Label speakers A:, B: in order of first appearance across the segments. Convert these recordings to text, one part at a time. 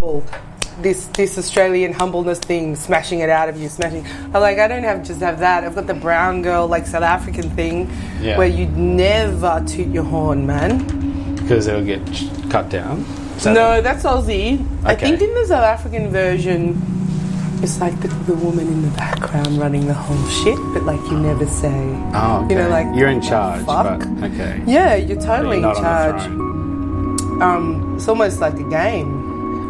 A: humble. This this Australian humbleness thing, smashing it out of you, smashing. I'm like, I don't have just have that. I've got the brown girl, like South African thing,
B: Yeah.
A: where you never toot your horn, man.
B: because it'll get cut down. That
A: No, that's Aussie. I think in the South African version, it's like the, the woman in the background running the whole shit, but like you never say.
B: Oh, okay.
A: You know, like,
B: you're in
A: "Oh,
B: charge,
A: fuck."
B: but okay.
A: Yeah, you're totally
B: you're
A: in charge. Um, it's almost like a game.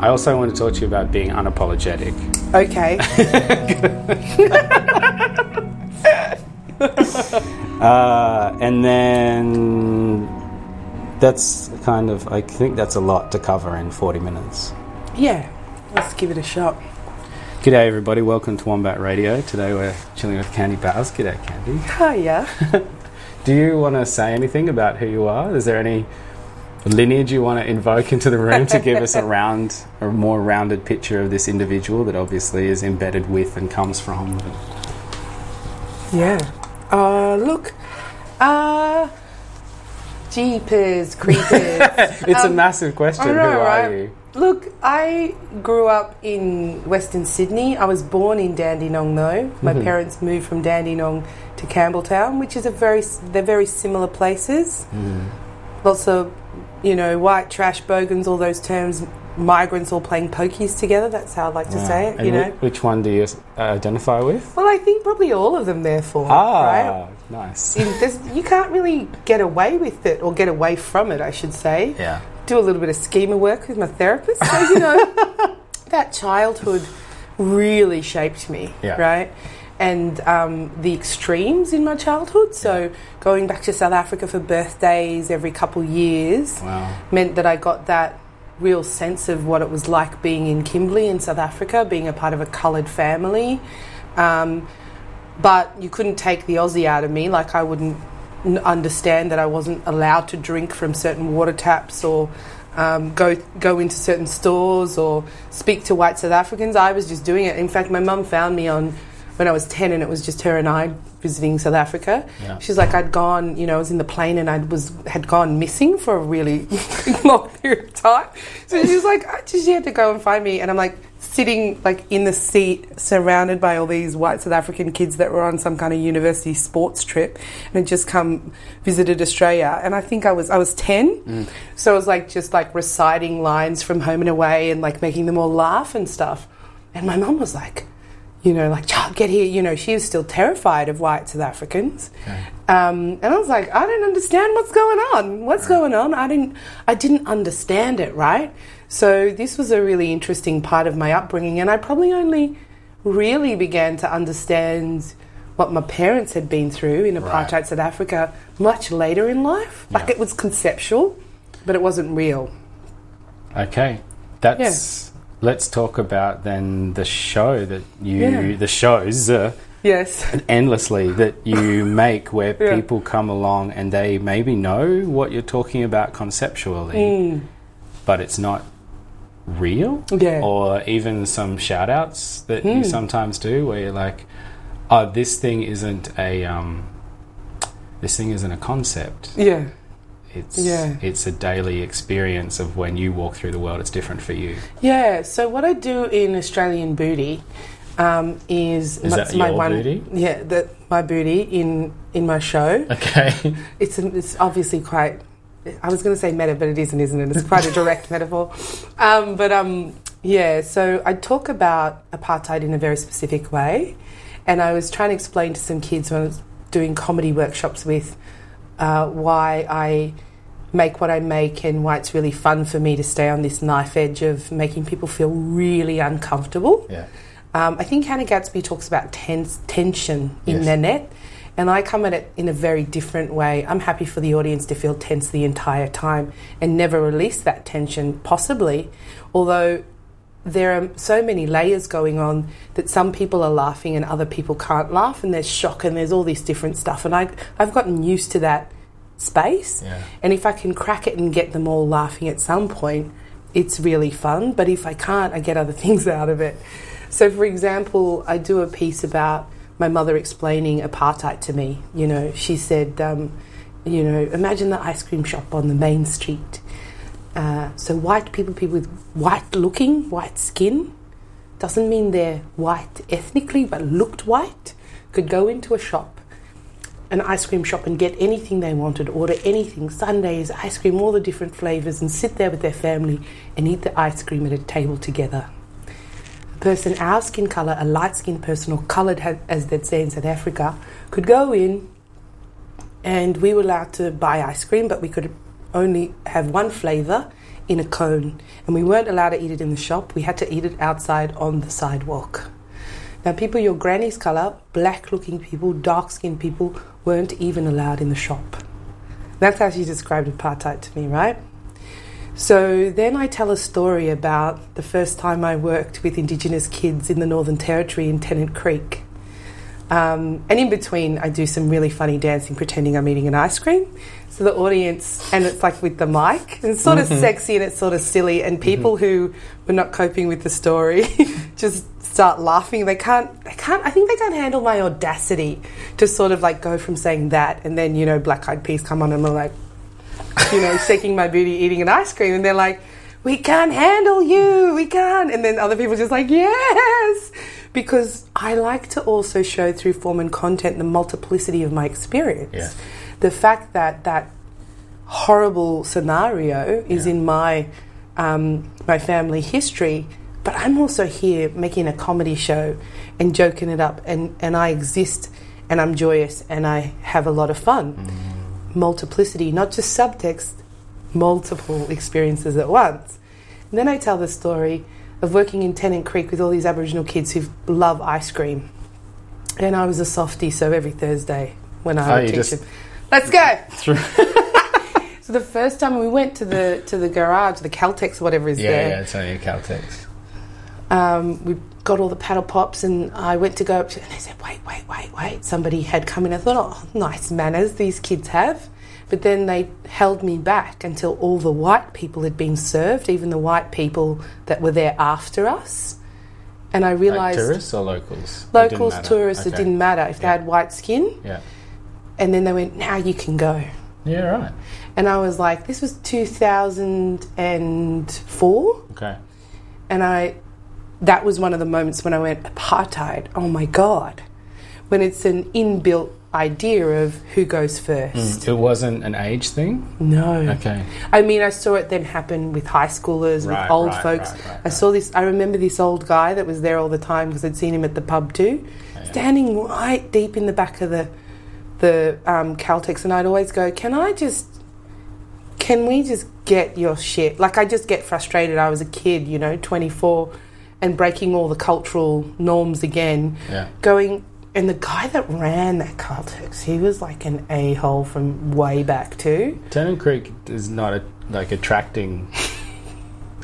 B: I also want to talk to you about being unapologetic.
A: Okay.
B: Uh, and then that's kind of, I think that's a lot to cover in 40 minutes.
A: yeah, let's give it a shot.
B: G'day, everybody. Welcome to Wombat Radio. Today we're chilling with Candy Bowers. G'day, Candy.
A: Hiya.
B: Do you want to say anything about who you are? Is there any lineage you want to invoke into the room to give us a round, a more rounded picture of this individual that obviously is embedded with and comes from?
A: Yeah. Uh, look. Uh, jeepers, creepers.
B: It's a
A: Um,
B: massive question.
A: Know,
B: who are
A: right?
B: you?
A: Look, I grew up in Western Sydney. I was born in Dandenong, though. My
B: Mhm.
A: parents moved from Dandenong to Campbelltown, which is a very they're very similar places.
B: Mm.
A: Lots of, you know, white trash, bogans, all those terms. Migrants all playing pokies together. That's how I like to
B: Wow.
A: say it.
B: And
A: you know.
B: which one do you identify with?
A: Well, I think probably all of them, therefore.
B: Ah,
A: Right?
B: nice.
A: There's- you can't really get away with it, or get away from it, I should say.
B: Yeah.
A: do a little bit of schema work with my therapist. So, you know, that childhood really shaped me,
B: Yeah.
A: right? And um, the extremes in my childhood. So, going back to South Africa for birthdays every couple years
B: Wow.
A: meant that I got that real sense of what it was like being in Kimberley in South Africa, being a part of a coloured family. Um, but you couldn't take the Aussie out of me. Like I wouldn't n- understand that I wasn't allowed to drink from certain water taps or um, go go into certain stores or speak to white South Africans. I was just doing it. In fact, my mum found me on when I was ten, and it was just her and I visiting South Africa.
B: Yeah.
A: She's like, I'd gone, you know, I was in the plane and I was had gone missing for a really long period of time. So she's like, I just, she had to go and find me, and I'm like sitting like in the seat, surrounded by all these white South African kids that were on some kind of university sports trip, and had just come visited Australia. And I think I was I was ten, mm. so I was like just like reciting lines from Home and Away and like making them all laugh and stuff. And my mum was like you know, like, child, get here. You know, she was still terrified of white South Africans. Um, and I was like, I don't understand what's going on. What's going on? I didn't, I didn't understand it, right? So this was a really interesting part of my upbringing, and I probably only really began to understand what my parents had been through in
B: Right.
A: apartheid South Africa much later in life. Like it was conceptual, but it wasn't real.
B: Okay. That's. Let's talk about then the show that you,
A: Yeah.
B: the shows, uh,
A: Yes.
B: endlessly that you make where
A: Yeah.
B: people come along and they maybe know what you're talking about conceptually, but it's not real.
A: Mm. Yeah.
B: Or even some shout outs that you sometimes do where you're like, oh, this thing isn't a. Um, this thing isn't a concept.
A: Yeah.
B: It's
A: Yeah.
B: it's a daily experience of when you walk through the world. It's different for you.
A: Yeah, so what I do in Australian Booty um, is
B: Is that
A: my
B: your
A: one,
B: booty?
A: Yeah, that my booty in in my show.
B: Okay.
A: It's it's obviously quite. I was going to say meta, but it isn't, isn't it? It's quite a direct metaphor. Um, but um, yeah, so I talk about apartheid in a very specific way, and I was trying to explain to some kids when I was doing comedy workshops with uh, why I make what I make and why it's really fun for me to stay on this knife edge of making people feel really uncomfortable.
B: yeah.
A: Um, I think Hannah Gadsby talks about tense, tension in
B: Yes.
A: Nanette, and I come at it in a very different way. I'm happy for the audience to feel tense the entire time and never release that tension, possibly, although there are so many layers going on that some people are laughing and other people can't laugh, and there's shock and there's all this different stuff. And I, I've gotten used to that space.
B: Yeah.
A: And if I can crack it and get them all laughing at some point, it's really fun. But if I can't, I get other things out of it. So, for example, I do a piece about my mother explaining apartheid to me. You know, she said, um, you know, imagine the ice cream shop on the main street. Uh, so white people, people with white looking, white skin, doesn't mean they're white ethnically, but looked white, could go into a shop, an ice cream shop, and get anything they wanted, order anything, sundaes, ice cream, all the different flavors, and sit there with their family and eat the ice cream at a table together. A person, our skin color, a light skinned person, or colored as they'd say in South Africa, could go in and we were allowed to buy ice cream, but we could only have one flavor in a cone, and we weren't allowed to eat it in the shop. We had to eat it outside on the sidewalk. Now, people your granny's colour, black looking people, dark skinned people, weren't even allowed in the shop. That's how she described apartheid to me, right? So then I tell a story about the first time I worked with Indigenous kids in the Northern Territory in Tennant Creek. Um, and in between, I do some really funny dancing, pretending I'm eating an ice cream. So the audience, and it's like with the mic, and it's sort mm-hmm. of sexy and it's sort of silly. And people mm-hmm. who were not coping with the story just start laughing. They can't, they can't, I think they can't handle my audacity to sort of like go from saying that and then, you know, Black Eyed Peas come on and I'm like, you know, shaking my booty, eating an ice cream. And they're like, we can't handle you, we can't. And then other people just like, yes because I like to also show through form and content the multiplicity of my experience.
B: Yeah.
A: The fact that that horrible scenario is yeah. in my um, my family history, but I'm also here making a comedy show and joking it up, and, and I exist and I'm joyous and I have a lot of fun. Mm. Multiplicity, not just subtext, multiple experiences at once. And then I tell the story of working in Tennant Creek with all these Aboriginal kids who love ice cream. And I was a softie, so every Thursday when I oh, would teach them, let's go. so the first time we went to the to the garage, the Caltex, whatever is
B: yeah,
A: there.
B: Yeah, it's only a Caltex.
A: Um, we got all the paddle pops, and I went to go up to, and they said, "Wait, wait, wait, wait!" Somebody had come in. I thought, "Oh, nice manners these kids have." But then they held me back until all the white people had been served, even the white people that were there after us. And I realised
B: like tourists or locals.
A: Locals, tourists. Okay. It didn't matter if yeah. they had white skin.
B: Yeah.
A: And then they went, "Now you can go."
B: Yeah, right.
A: And I was like, "This was 2004."
B: Okay.
A: And I, that was one of the moments when I went apartheid. Oh my god, when it's an inbuilt idea of who goes first. Mm,
B: it wasn't an age thing?
A: No.
B: Okay.
A: I mean, I saw it then happen with high schoolers, right, with old right, folks. Right, I saw this, I remember this old guy that was there all the time because I'd seen him at the pub too, yeah. standing right deep in the back of the, the um, Caltex. And I'd always go, Can I just, can we just get your shit? Like, I just get frustrated. I was a kid, you know, 24 and breaking all the cultural norms again.
B: Yeah.
A: Going, and the guy that ran that Caltex, he was like an a hole from way back too.
B: Tennant Creek is not a, like attracting.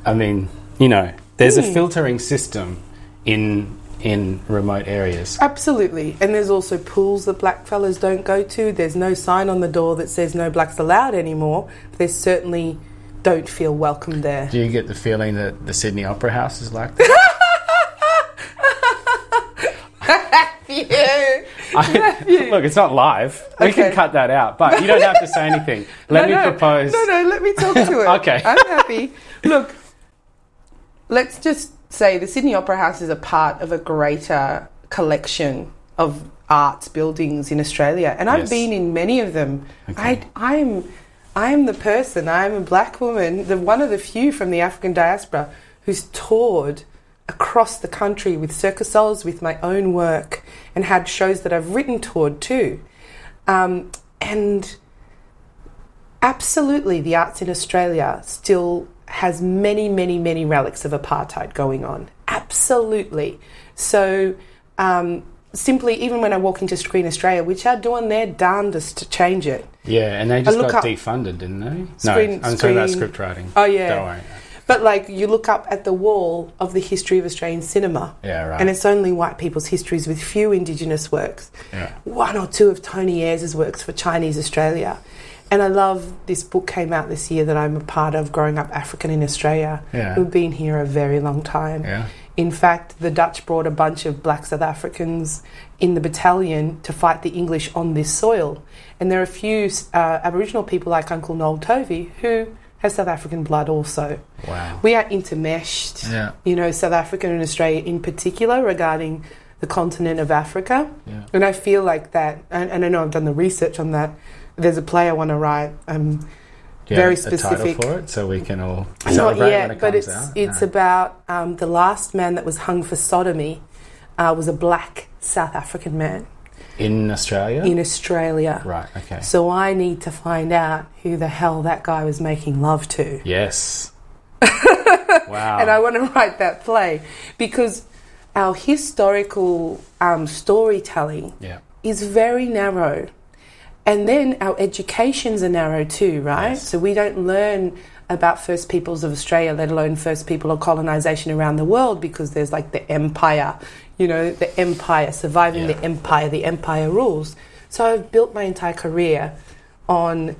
B: I mean, you know, there's mm. a hmm. filtering system in in remote areas.
A: Absolutely, and there's also pools that black fellas don't go to. There's no sign on the door that says no blacks allowed anymore. They certainly don't feel welcome there.
B: Do you get the feeling that the Sydney Opera House is like that? I, look, it's not live. We okay. can cut that out, but you don't have to say anything. Let
A: no,
B: me
A: no.
B: propose.
A: No, no, let me talk to it.
B: okay.
A: I'm happy. Look, let's just say the Sydney Opera House is a part of a greater collection of arts buildings in Australia, and I've yes. been in many of them. Okay. I, I'm, I'm the person. I'm a black woman, the one of the few from the African diaspora who's toured across the country with Circus Soles, with my own work, and had shows that I've written toward too. Um, and absolutely, the arts in Australia still has many, many, many relics of apartheid going on. Absolutely. So, um, simply, even when I walk into Screen Australia, which are doing their darndest to change it.
B: Yeah, and they just got defunded, didn't they? Screen, no, I'm talking about script writing.
A: Oh, yeah. Don't worry. But like you look up at the wall of the history of Australian cinema,
B: yeah, right.
A: and it's only white people's histories with few Indigenous works.
B: Yeah.
A: One or two of Tony Ayres' works for Chinese Australia. And I love this book came out this year that I'm a part of, Growing Up African in Australia.
B: Yeah.
A: Who've been here a very long time.
B: Yeah.
A: In fact, the Dutch brought a bunch of black South Africans in the battalion to fight the English on this soil. And there are a few uh, Aboriginal people like Uncle Noel Tovey who South African blood also.
B: Wow.
A: We are intermeshed,
B: Yeah.
A: you know, South Africa and Australia in particular regarding the continent of Africa.
B: Yeah.
A: And I feel like that, and, and I know I've done the research on that. There's a play I want to write. Um,
B: you
A: Very
B: have a title
A: specific.
B: for it, so we can all
A: not
B: celebrate when
A: yet,
B: it
A: but it's
B: out.
A: it's
B: No.
A: about um, the last man that was hung for sodomy uh, was a black South African man
B: in Australia.
A: in Australia.
B: right. Okay.
A: So I need to find out who the hell that guy was making love to.
B: Yes. wow.
A: and I want to write that play because our historical um, storytelling
B: yeah.
A: is very narrow. And then our educations are narrow too, right?
B: Yes.
A: So we don't learn about First Peoples of Australia, let alone First People of colonization around the world, because there's like the empire, you know, the empire, surviving
B: Yeah.
A: the empire, the empire rules. So I've built my entire career on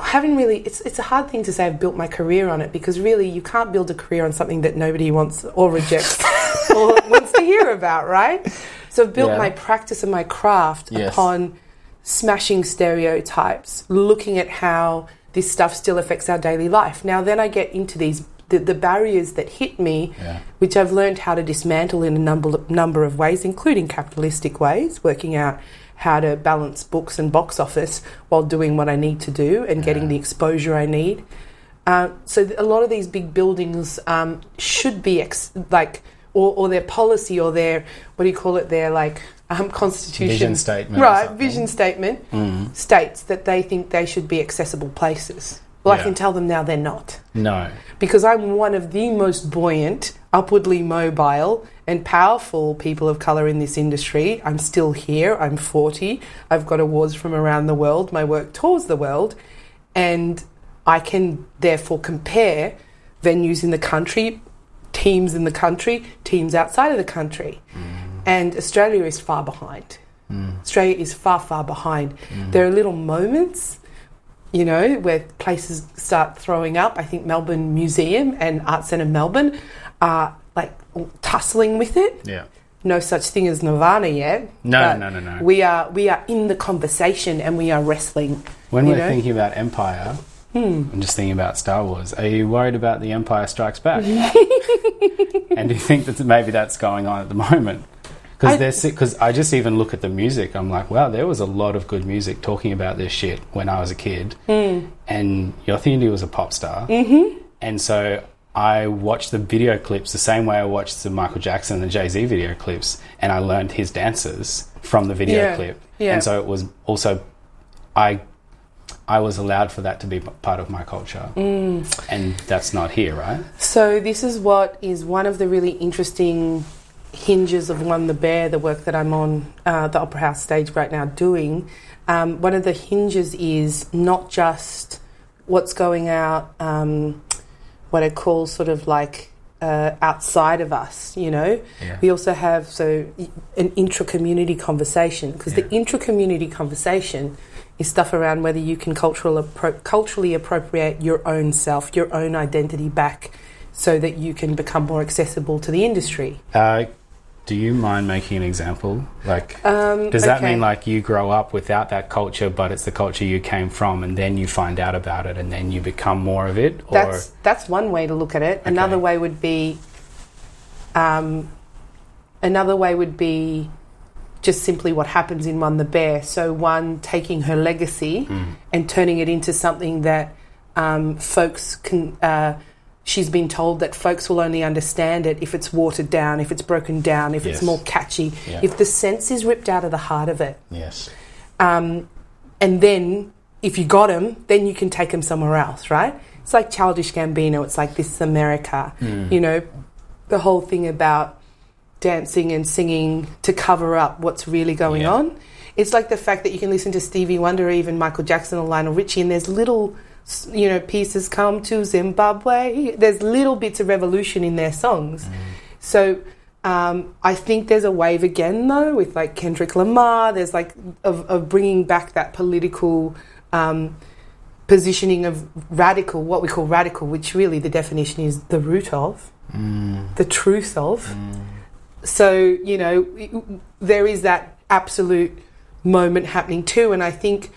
A: having really it's it's a hard thing to say I've built my career on it because really you can't build a career on something that nobody wants or rejects or wants to hear about, right? So I've built
B: Yeah.
A: my practice and my craft
B: Yes.
A: upon smashing stereotypes, looking at how this stuff still affects our daily life. Now then I get into these the, the barriers that hit me
B: Yeah.
A: which I've learned how to dismantle in a number number of ways, including capitalistic ways, working out how to balance books and box office while doing what I need to do and getting the exposure I need. Uh, so a lot of these big buildings um, should be ex- like, or, or their policy or their what do you call it? Their like um, constitution,
B: Vision statement
A: right? Vision statement
B: Mm.
A: states that they think they should be accessible places. Well, I can tell them now they're not
B: No.
A: because I'm one of the most buoyant, upwardly mobile, and powerful people of colour in this industry. I'm still here. I'm 40. I've got awards from around the world. My work tours the world. And I can therefore compare venues in the country, teams in the country, teams outside of the country. And Australia is far behind. Australia is far, far behind. There are little moments you know, where places start throwing up. I think Melbourne Museum and Art Centre Melbourne are like tussling with it.
B: Yeah.
A: No such thing as Nirvana yet.
B: No, no, no, no.
A: We are we are in the conversation and we are wrestling.
B: When we're
A: know?
B: thinking about Empire,
A: Hmm.
B: I'm just thinking about Star Wars. Are you worried about the Empire Strikes Back? and do you think that maybe that's going on at the moment? Because because I just even look at the music. I'm like, wow, there was a lot of good music talking about this shit when I was a kid.
A: Hmm.
B: And Yothu Yindi was a pop star, mm-hmm. and so I watched the video clips the same way I watched the Michael Jackson and the Jay Z video clips, and I learned his dances from the video
A: Yeah,
B: clip.
A: yeah.
B: And so it was also, I I was allowed for that to be part of my culture.
A: Mm.
B: And that's not here, right?
A: So this is what is one of the really interesting hinges of One the Bear, the work that I'm on uh, the Opera House stage right now doing. Um, one of the hinges is not just what's going out, um, what I call sort of like uh, outside of us, you know.
B: Yeah.
A: We also have so an intra-community conversation because the intra-community conversation is stuff around whether you can cultural appro- culturally appropriate your own self, your own identity back, so that you can become more accessible to the industry.
B: Uh, do you mind making an example? Like,
A: Um,
B: does that
A: okay.
B: mean like you grow up without that culture, but it's the culture you came from, and then you find out about it, and then you become more of it? Or
A: That's that's one way to look at it. Another way would be, um, another way would be just simply what happens in One the Bear. So one taking her legacy
B: Mm.
A: and turning it into something that um, folks can. Uh, she's been told that folks will only understand it if it's watered down, if it's broken down, if
B: Yes.
A: it's more catchy,
B: Yeah.
A: if the sense is ripped out of the heart of it.
B: yes,
A: Um, and then if you got them, then you can take them somewhere else, right? It's like Childish Gambino. It's like this is America. You know, the whole thing about dancing and singing to cover up what's really going
B: Yeah.
A: on. It's like the fact that you can listen to Stevie Wonder, or even Michael Jackson or Lionel Richie, and there's little, you know, pieces come to Zimbabwe. There's little bits of revolution in their songs. So um, I think there's a wave again, though, with like Kendrick Lamar. There's like of, of bringing back that political um, positioning of radical, what we call radical, which really the definition is the root of, the truth of. So you know, there is that absolute moment happening too, and I think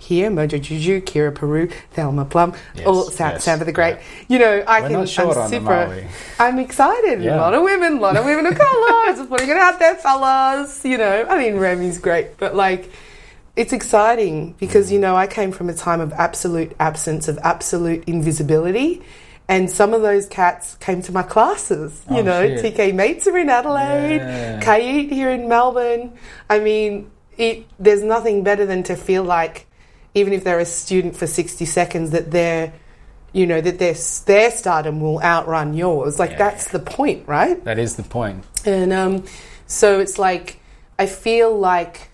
A: here, Mojo Juju, Kira Puru, Thelma Plum,
B: Yes,
A: all Sam,
B: yes,
A: the Great.
B: yeah.
A: You know, I
B: We're
A: can.
B: short
A: I'm super. I'm excited.
B: Yeah.
A: A lot of women, a lot of women of colour. Just putting it out there, fellas. You know, I mean, Remi's great, but like, it's exciting because mm. you know I came from a time of absolute absence, of absolute invisibility. And some of those cats came to my classes. You
B: Oh,
A: know,
B: shit.
A: Tkay Maidza are in Adelaide,
B: Yeah.
A: Kate here in Melbourne. I mean, it, there's nothing better than to feel like, even if they're a student for 60 seconds, that they're, you know, that their their stardom will outrun yours. Like
B: Yeah.
A: that's the point, right?
B: That is the point.
A: And um, so it's like I feel like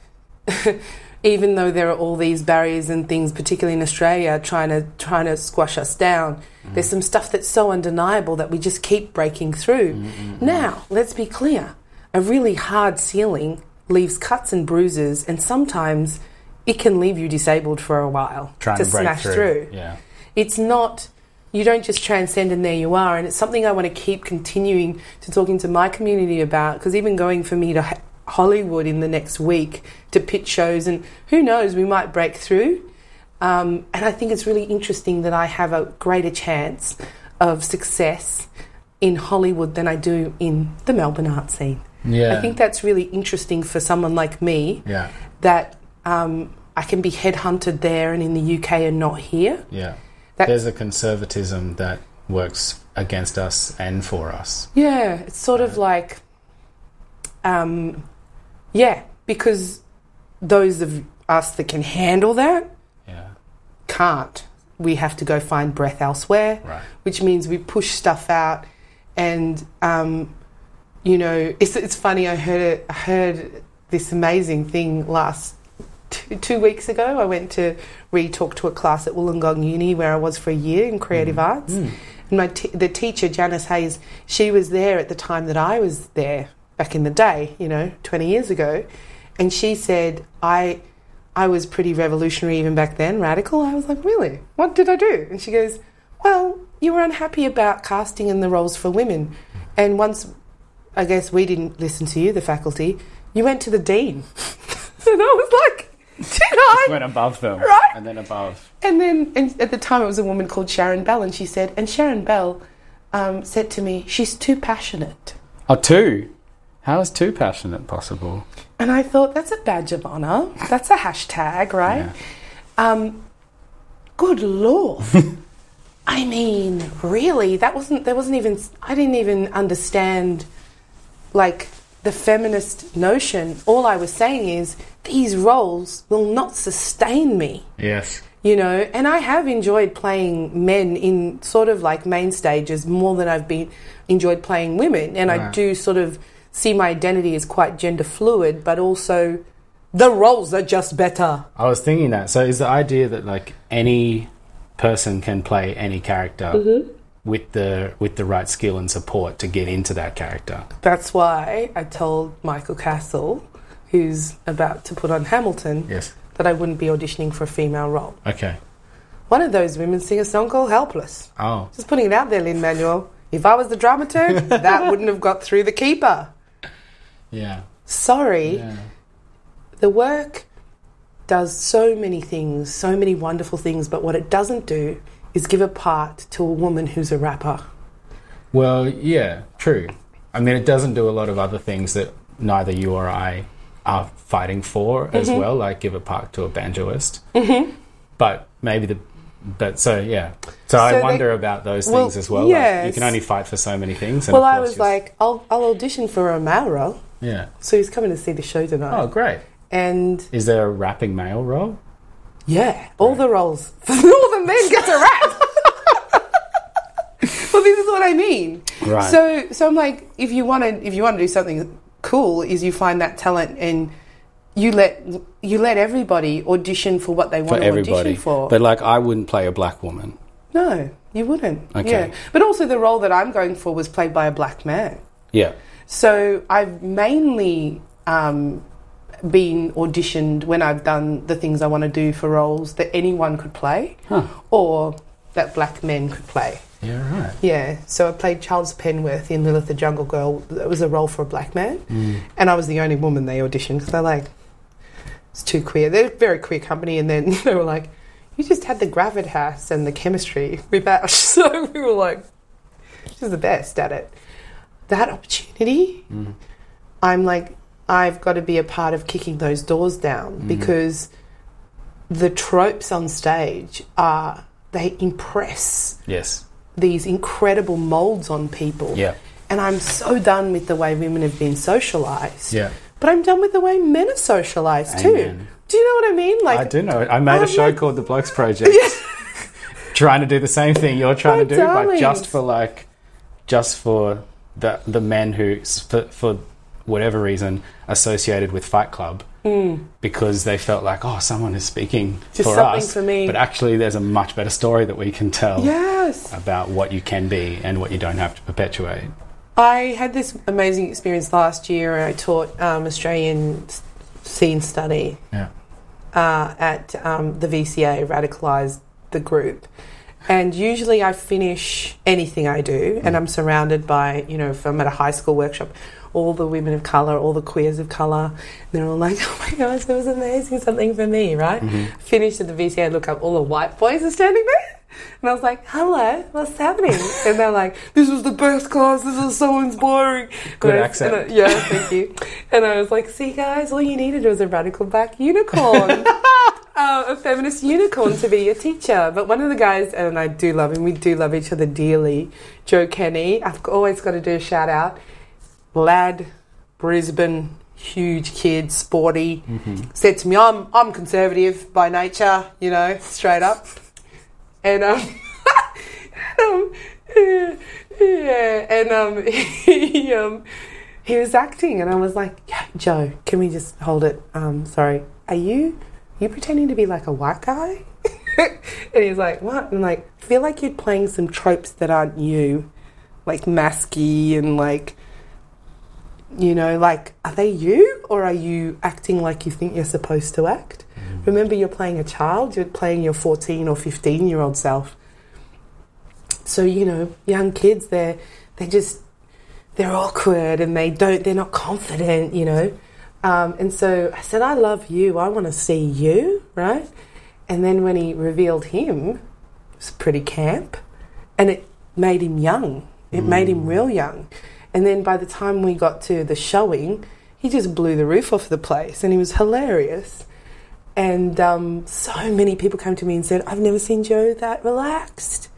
A: even though there are all these barriers and things, particularly in Australia, trying to trying to squash us down, there's some stuff that's so undeniable that we just keep breaking through. Mm-hmm. Now, let's be clear: a really hard ceiling leaves cuts and bruises, and sometimes it can leave you disabled for a while
B: Trying
A: to,
B: to,
A: smash
B: through.
A: through
B: Yeah.
A: it's not you don't just transcend and there you are and it's something i want to keep continuing to talking to my community about because even going for me to hollywood in the next week to pitch shows and who knows we might break through um, and i think it's really interesting that i have a greater chance of success in hollywood than i do in the melbourne art scene
B: Yeah.
A: i think that's really interesting for someone like me
B: Yeah.
A: that um, i can be headhunted there and in the uk and not here
B: Yeah.
A: That-
B: There's a conservatism that works against us and for us.
A: Yeah, it's sort of like, um, yeah, because those of us that can handle that
B: Yeah.
A: Can't. We have to go find breath elsewhere,
B: Right.
A: which means we push stuff out. And, um, you know, it's, it's funny, I heard, it, I heard this amazing thing last two, two weeks ago. I went to re talk to a class at Wollongong Uni where I was for a year in creative arts. And my t- the teacher, Janice Hayes, she was there at the time that I was there back in the day, you know, 20 years ago. And she said, I, I was pretty revolutionary even back then, radical. I was like, really? What did I do? And she goes, well, you were unhappy about casting in the roles for women. And once, I guess we didn't listen to you, the faculty, you went to the dean. and I was like, did I?
B: Went above them.
A: Right.
B: And then above.
A: And then and at the time it was a woman called Sharon Bell, and she said, and Sharon Bell um, said to me, she's too passionate.
B: Oh, two. How is too passionate possible?
A: And I thought, that's a badge of honour. That's a hashtag, right? Um, good lord. I mean, really, that wasn't, there wasn't even, I didn't even understand, like, the feminist notion. All I was saying is, these roles will not sustain me.
B: Yes.
A: you know and i have enjoyed playing men in sort of like main stages more than i've been enjoyed playing women and i do sort of see my identity as quite gender fluid but also the roles are just better
B: I was thinking that. So is the idea that like any person can play any character
A: Mm-hmm.
B: with the with the right skill and support to get into that character?
A: that's why i told michael cassel who's about to put on hamilton
B: Yes.
A: that i wouldn't be auditioning for a female role
B: Okay.
A: one of those women sing a song called helpless
B: Oh.
A: just putting it out there lin manuel if i was the dramaturg that wouldn't have got through the keeper
B: Yeah.
A: sorry
B: Yeah.
A: the work does so many things, so many wonderful things, but what it doesn't do is give a part to a woman who's a rapper.
B: Well, yeah, true. I mean, it doesn't do a lot of other things that neither you or I are fighting for as
A: Mm-hmm.
B: well, like give a part to a banjoist. Mm-hmm. But maybe the. But so yeah, so, I
A: So they-
B: wonder about those
A: Well,
B: things as well. Like, you can only fight for so many things. and
A: well, I was like, I'll, I'll audition for a male role.
B: Yeah.
A: So he's coming to see the show tonight.
B: Oh, great.
A: And
B: Is there a rapping male role?
A: yeah, all the roles. all the men get to rap. well, this is what I mean.
B: Right.
A: So, so I'm like, if you want to, if you want to do something cool, is you find that talent and you let you let everybody audition for what they want
B: for
A: to
B: everybody.
A: audition for.
B: But like, I wouldn't play a black woman.
A: no, you wouldn't.
B: Okay.
A: Yeah, but also the role that I'm going for was played by a black man.
B: Yeah.
A: So I've mainly um, been auditioned when I've done the things I want to do for roles that anyone could play
B: Huh.
A: or that black men could play.
B: Yeah. Right.
A: Yeah, so I played Charles Penworth in Lilith the Jungle Girl. It was a role for a black man,
B: Mm.
A: and I was the only woman they auditioned because they're like, it's too queer. They're a very queer company, and then they were like, "You just had the gravitas and the chemistry with Ash." So we were like, "She's the best at it." That opportunity,
B: Mm.
A: I'm like, I've got to be a part of kicking those doors down
B: Mm.
A: because the tropes on stage are they impress
B: Yes.
A: these incredible molds on people.
B: Yeah.
A: And I'm so done with the way women have been socialized.
B: Yeah.
A: But I'm done with the way men are socialized too. Do you know what I mean? Like
B: I do know. I made
A: Oh,
B: a show
A: my-
B: called The Blokes Project. trying to do the same thing you're trying
A: My
B: to do, but just for like, just for the the men who, for, for whatever reason, associated with Fight Club. Because they felt like, oh, someone is speaking.
A: Just
B: for us.
A: for me.
B: But actually, there's a much better story that we can tell
A: Yes.
B: about what you can be and what you don't have to perpetuate.
A: I had this amazing experience last year. I taught um, Australian scene study
B: Yeah.
A: uh, at um, the VCA, radicalised the group. And usually I finish anything I do, and mm. I'm surrounded by, you know, if I'm at a high school workshop, all the women of colour, all the queers of colour. And they're all like, oh my gosh, that was amazing, something for me, right? Mm-hmm. Finished at the VCA, look up, all the white boys are standing there. And I was like, hello, what's happening? and they're like, this was the best class, this was so inspiring.
B: Good
A: And
B: accent.
A: I- yeah, thank you. And I was like, see, guys, all you needed was a radical black unicorn. uh, a feminist unicorn to be your teacher. But one of the guys, and I do love him, we do love each other dearly, Joe Kenny. I've always got to do a shout out. Lad, Brisbane, huge kid, sporty. Said to me, I'm, I'm conservative by nature, you know, straight up. And, um, um yeah, yeah, and um, he, um, he was acting, and I was like, yeah, Joe, can we just hold it? Um, sorry, are you you pretending to be like a white guy? and he's like, what? And I'm like, I feel like you're playing some tropes that aren't you, like masky and like, you know, like, are they you or are you acting like you think you're supposed to act? Mm. Remember, you're playing a child. You're playing your 14 or 15 year old self. So you know, young kids, they're they just they're awkward and they don't they're not confident, you know. Um, and so I said, I love you. I want to see you, right? And then when he revealed him, it was pretty camp, and it made him young. It made him real young. And then by the time we got to the showing, he just blew the roof off the place, and he was hilarious. And um, so many people came to me and said, I've never seen Joe that relaxed.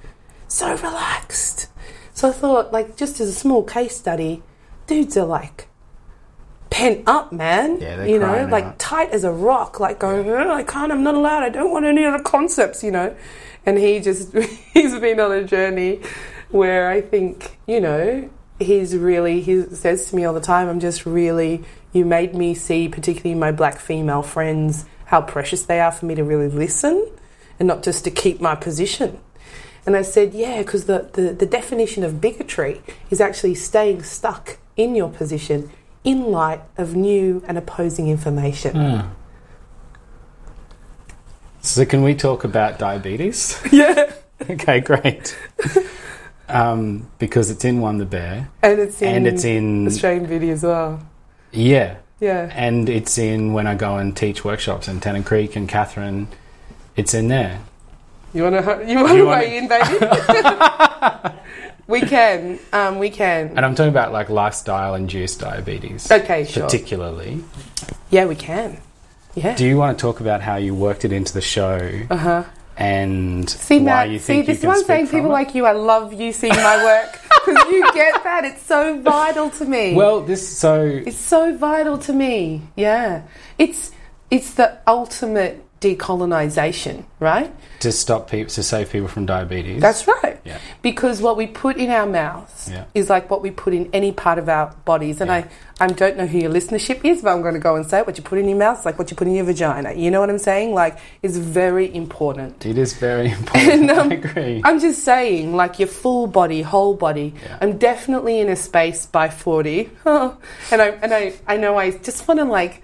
A: So relaxed. So I thought, like, just as a small case study, dudes are like pent up, man.
B: Yeah, they're
A: you know, like
B: out.
A: tight as a rock, like going, "Oh, I can't, I'm not allowed, I don't want any other concepts, you know. And he just, he's been on a journey where I think, you know, he's really, he says to me all the time, I'm just really, you made me see, particularly my black female friends, how precious they are for me to really listen and not just to keep my position. And I said, yeah, because the, the, the definition of bigotry is actually staying stuck in your position in light of new and opposing information.
B: Hmm. So, can we talk about diabetes?
A: Yeah.
B: okay, great. Um, because it's in One the Bear,
A: And it's in,
B: and it's in
A: Australian Booty as well.
B: yeah,
A: Yeah.
B: and it's in when I go and teach workshops in Tennant Creek and Katherine. It's in there.
A: You want to you want to
B: wanna-
A: weigh in, baby? we can. Um, we can.
B: And I'm talking about like lifestyle induced diabetes,
A: Okay, sure.
B: particularly.
A: Yeah, we can. Yeah.
B: Do you want to talk about how you worked it into the show
A: Uh huh.
B: and
A: See,
B: why
A: Matt,
B: you
A: see,
B: think
A: this
B: you
A: is
B: can
A: what I'm saying. People
B: it?
A: like you, I love you seeing my work because you get that. It's so vital to me.
B: Well, this so
A: It's so vital to me. Yeah. It's it's the ultimate decolonization, right?
B: to stop people to save people from diabetes.
A: That's right.
B: Yeah.
A: Because what we put in our mouths
B: Yeah.
A: is like what we put in any part of our bodies. And
B: Yeah.
A: I, I don't know who your listenership is, but I'm going to go and say it. What you put in your mouth is like what you put in your vagina. You know what I'm saying? Like, it's very important.
B: it is very important.
A: And, um,
B: I agree.
A: I'm just saying, like your full body, whole body.
B: Yeah.
A: I'm definitely in a space by 40, and I and I I know I just want to like,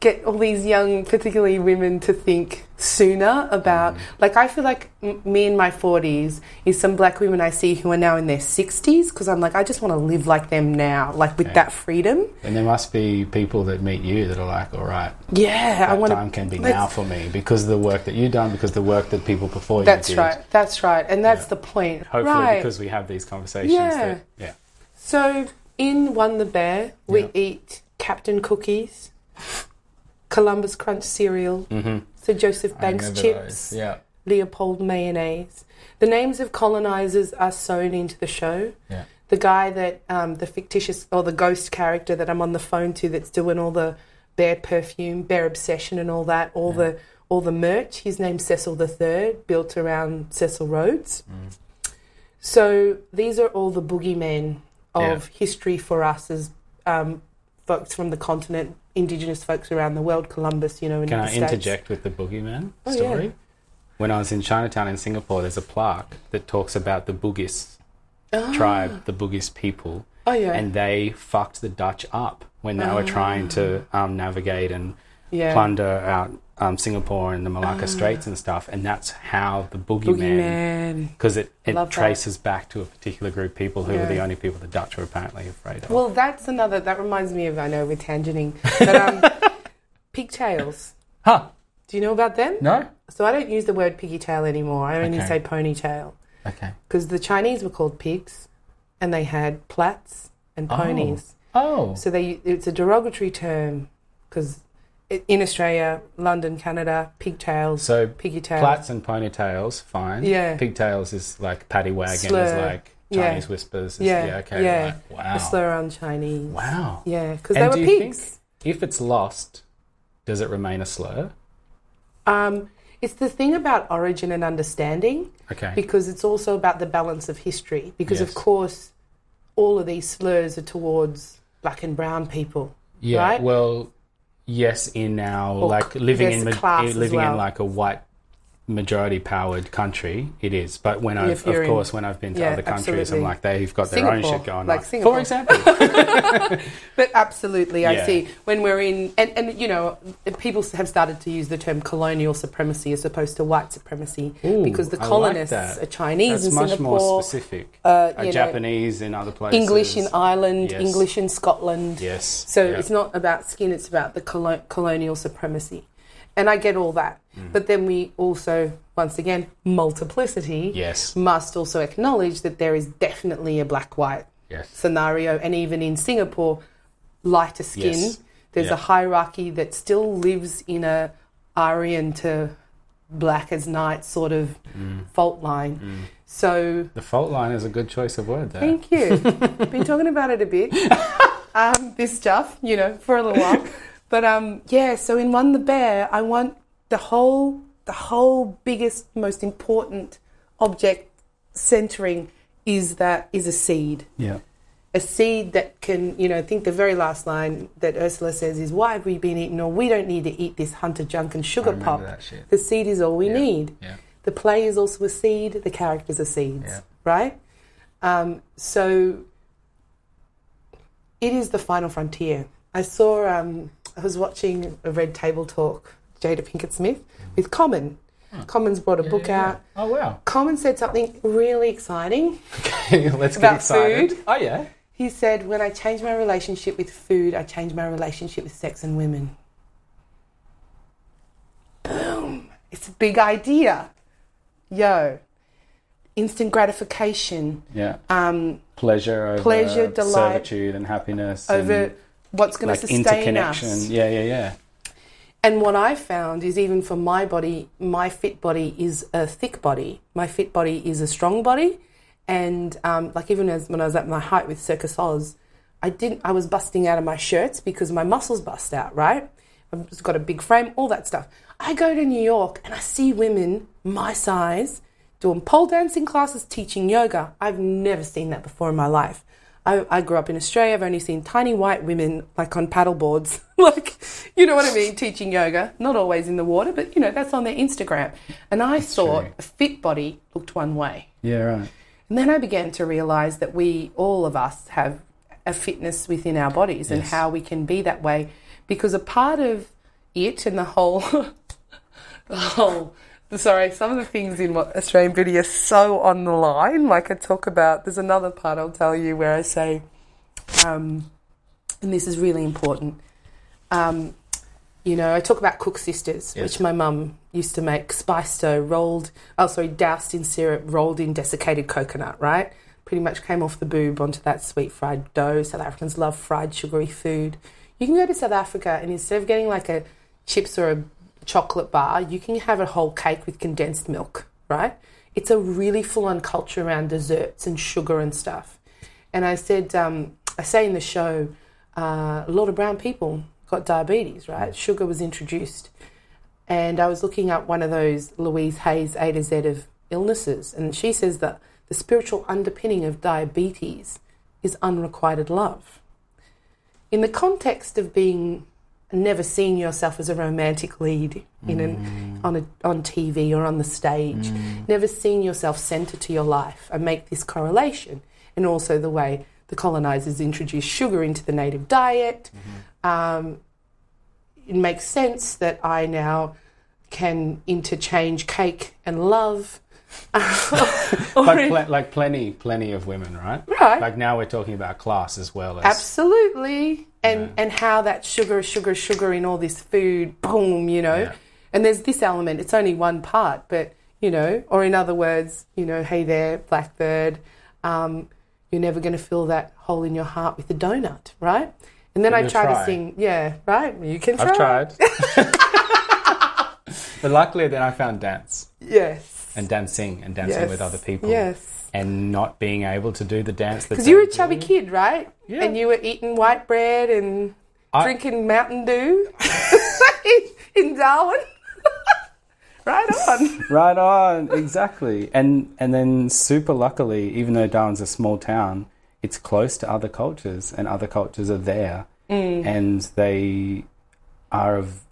A: get all these young, particularly women, to think sooner about. Mm. Like, I feel like m- me in my 40s is some black women I see who are now in their 60s because I'm like, I just want to live like them now, like with that freedom.
B: And there must be people that meet you that are like, all right,
A: Yeah, I
B: that
A: want
B: time can be now for me because of the work that you've done, because the work that people before you
A: That's
B: did.
A: right. That's right. And that's
B: Yeah.
A: the point.
B: Hopefully,
A: right.
B: because we have these conversations.
A: Yeah.
B: That, yeah.
A: So in One the Bear, we
B: Yeah.
A: eat Captain Cookies, Columbus Crunch cereal,
B: Mm-hmm.
A: Sir Joseph Banks chips,
B: Yeah.
A: Leopold mayonnaise. The names of colonizers are sewn into the show.
B: Yeah.
A: The guy that, um, the fictitious or the ghost character that I'm on the phone to that's doing all the bear perfume, bear obsession, and all that, all
B: Yeah.
A: the all the merch. His name's Cecil the Third, built around Cecil Rhodes.
B: Mm.
A: So these are all the boogeymen of history for us as um, folks from the continent, Indigenous folks around the world, Columbus, you know, in
B: Can
A: the
B: I
A: States.
B: interject with the boogeyman
A: Oh,
B: story?
A: yeah.
B: When I was in Chinatown in Singapore, there's a plaque that talks about the Bugis
A: Ah.
B: tribe, the Bugis people,
A: Oh yeah,
B: and they fucked the Dutch up when they were trying to um, navigate and
A: yeah.
B: plunder out um, Singapore and the Malacca Straits and stuff. And that's how the boogeyman, because it, it
A: Love that.
B: traces back to a particular group of people who
A: Yeah.
B: were the only people the Dutch were apparently afraid of.
A: Well, that's another. That reminds me of. I know we're tangenting, but um, pigtails.
B: huh?
A: Do you know about them?
B: No?
A: So I don't use the word piggy tail anymore. I only
B: Okay.
A: say ponytail
B: Okay.
A: because the Chinese were called pigs, and they had plaits and
B: Oh.
A: ponies.
B: Oh.
A: So they it's a derogatory term because in Australia, London, Canada, pigtails,
B: So
A: piggy tails.
B: plaits and ponytails, fine.
A: Yeah.
B: Pigtails is like paddy wagon, is
A: Slur.
B: like
A: Yeah.
B: Chinese whispers. Is,
A: Yeah,
B: yeah. Okay.
A: yeah.
B: Wow.
A: A slur on Chinese.
B: Wow.
A: Yeah, because they were
B: do you
A: pigs.
B: think if it's lost, does it remain a slur?
A: Um, it's the thing about origin and understanding
B: Okay.
A: because it's also about the balance of history. Because
B: Yes.
A: of course, all of these slurs are towards black and brown people.
B: yeah.
A: right?
B: Well, yes. In our like living
A: there's
B: in ma-
A: eh,
B: living in like a white majority powered country, it is. But when I've
A: If you're
B: of
A: in-
B: course when I've been to
A: yeah,
B: other countries,
A: absolutely.
B: I'm like they've got their own shit going
A: like
B: on.
A: Singapore.
B: For example.
A: But absolutely, I see when we're in, and, and you know, people have started to use the term colonial supremacy as opposed to white supremacy
B: Ooh,
A: because the
B: I like
A: colonists are Chinese
B: That's
A: in
B: much
A: Singapore,
B: more specific.
A: uh,
B: Uh,
A: you know,
B: Japanese in other places.
A: English in Ireland,
B: Yes.
A: English in Scotland.
B: Yes.
A: So
B: yeah.
A: it's not about skin; it's about the colo- colonial supremacy, and I get all that.
B: Mm.
A: But then we also, once again, multiplicity
B: Yes.
A: must also acknowledge that there is definitely a black-white
B: Yes.
A: scenario, and even in Singapore, lighter skin.
B: Yes.
A: There's
B: Yeah.
A: a hierarchy that still lives in a Aryan to black as night sort of
B: Mm.
A: fault line. So
B: The fault line is a good choice of word there.
A: thank you. Been talking about it a bit. Um, this stuff, you know, for a little while. But um, yeah, so in One the Bear, I want the whole, the whole biggest, most important object centering is that is a seed.
B: Yeah.
A: a seed that can, you know, I think the very last line that Ursula says is, Why have we been eating? Or we don't need to eat this hunter junk and sugar pop. The seed is all we
B: Yeah.
A: need.
B: Yeah.
A: The play is also a seed, the characters are seeds,
B: Yeah.
A: right? Um, so it is the final frontier. I saw, um, I was watching a Red Table Talk, Jada Pinkett Smith, with Common. Common's brought a
B: Yeah,
A: book
B: yeah,
A: out.
B: Oh wow.
A: Common said something really exciting.
B: Okay, Let's get
A: About
B: excited.
A: food?
B: Oh yeah.
A: He said, When I change my relationship with food, I change my relationship with sex and women. Boom. It's a big idea. Yo. Instant gratification.
B: Yeah.
A: Um,
B: Pleasure over
A: Pleasure, delight,
B: servitude and happiness.
A: over
B: and,
A: what's going
B: like
A: to sustain
B: interconnection.
A: us.
B: Yeah, yeah, yeah.
A: And what I found is even for my body, my fit body is a thick body. My fit body is a strong body. And um, like even as when I was at my height with Circus Oz, I didn't. I was busting out of my shirts because my muscles bust out. Right, I've just got a big frame, all that stuff. I go to New York and I see women my size doing pole dancing classes, teaching yoga. I've never seen that before in my life. I, I grew up in Australia. I've only seen tiny white women like on paddle boards, like you know what I mean, teaching yoga. Not always in the water, but you know that's on their Instagram. And I thought
B: true.
A: a fit body looked one way.
B: Yeah, right.
A: And then I began to realize that we, all of us, have a fitness within our bodies and how we can be that way. Because a part of it and the whole, the whole. Sorry, some of the things in what Australian Booty are so on the line. Like I talk about, there's another part I'll tell you where I say, um, and this is really important. Um, you know, I talk about cook sisters,
B: Yes.
A: which my mum used to make spice dough rolled, oh sorry, doused in syrup, rolled in desiccated coconut, right? Pretty much came off the boob onto that sweet fried dough. South Africans love fried sugary food. You can go to South Africa and instead of getting like a chips or a chocolate bar, you can have a whole cake with condensed milk, right? It's a really full on culture around desserts and sugar and stuff. And I said, um, I say in the show, uh, a lot of brown people got diabetes, right? Sugar was introduced. And I was looking up one of those Louise Hay's A to Z of illnesses, and she says that the spiritual underpinning of diabetes is unrequited love. In the context of being never seeing yourself as a romantic lead in an, mm. on a, on TV or on the stage, mm. never seeing yourself centered to your life, I make this correlation, and also the way the colonizers introduced sugar into the native diet. Mm-hmm. Um, it makes sense that I now can interchange cake and love.
B: Like, pl- like plenty, plenty of women, right?
A: Right.
B: Like now we're talking about class as well as
A: Absolutely. And
B: Yeah.
A: and how that sugar, sugar, sugar in all this food, boom, you know.
B: Yeah.
A: And there's this element, it's only one part, but you know, or in other words, you know, hey there, blackbird, um, you're never gonna fill that hole in your heart with a donut, right? And then I try,
B: try.
A: to sing, yeah, right? You can try.
B: I've tried. but luckily, then I found dance
A: Yes.
B: and dancing and dancing
A: yes.
B: with other people.
A: Yes.
B: And not being able to do the dance
A: Because you were a chubby kid, right?
B: Yeah.
A: And you were eating white bread and
B: I-
A: drinking Mountain Dew in Darwin. right on.
B: Right on, exactly. And and then super luckily, even though Darwin's a small town, it's close to other cultures, and other cultures are there, mm. and they are of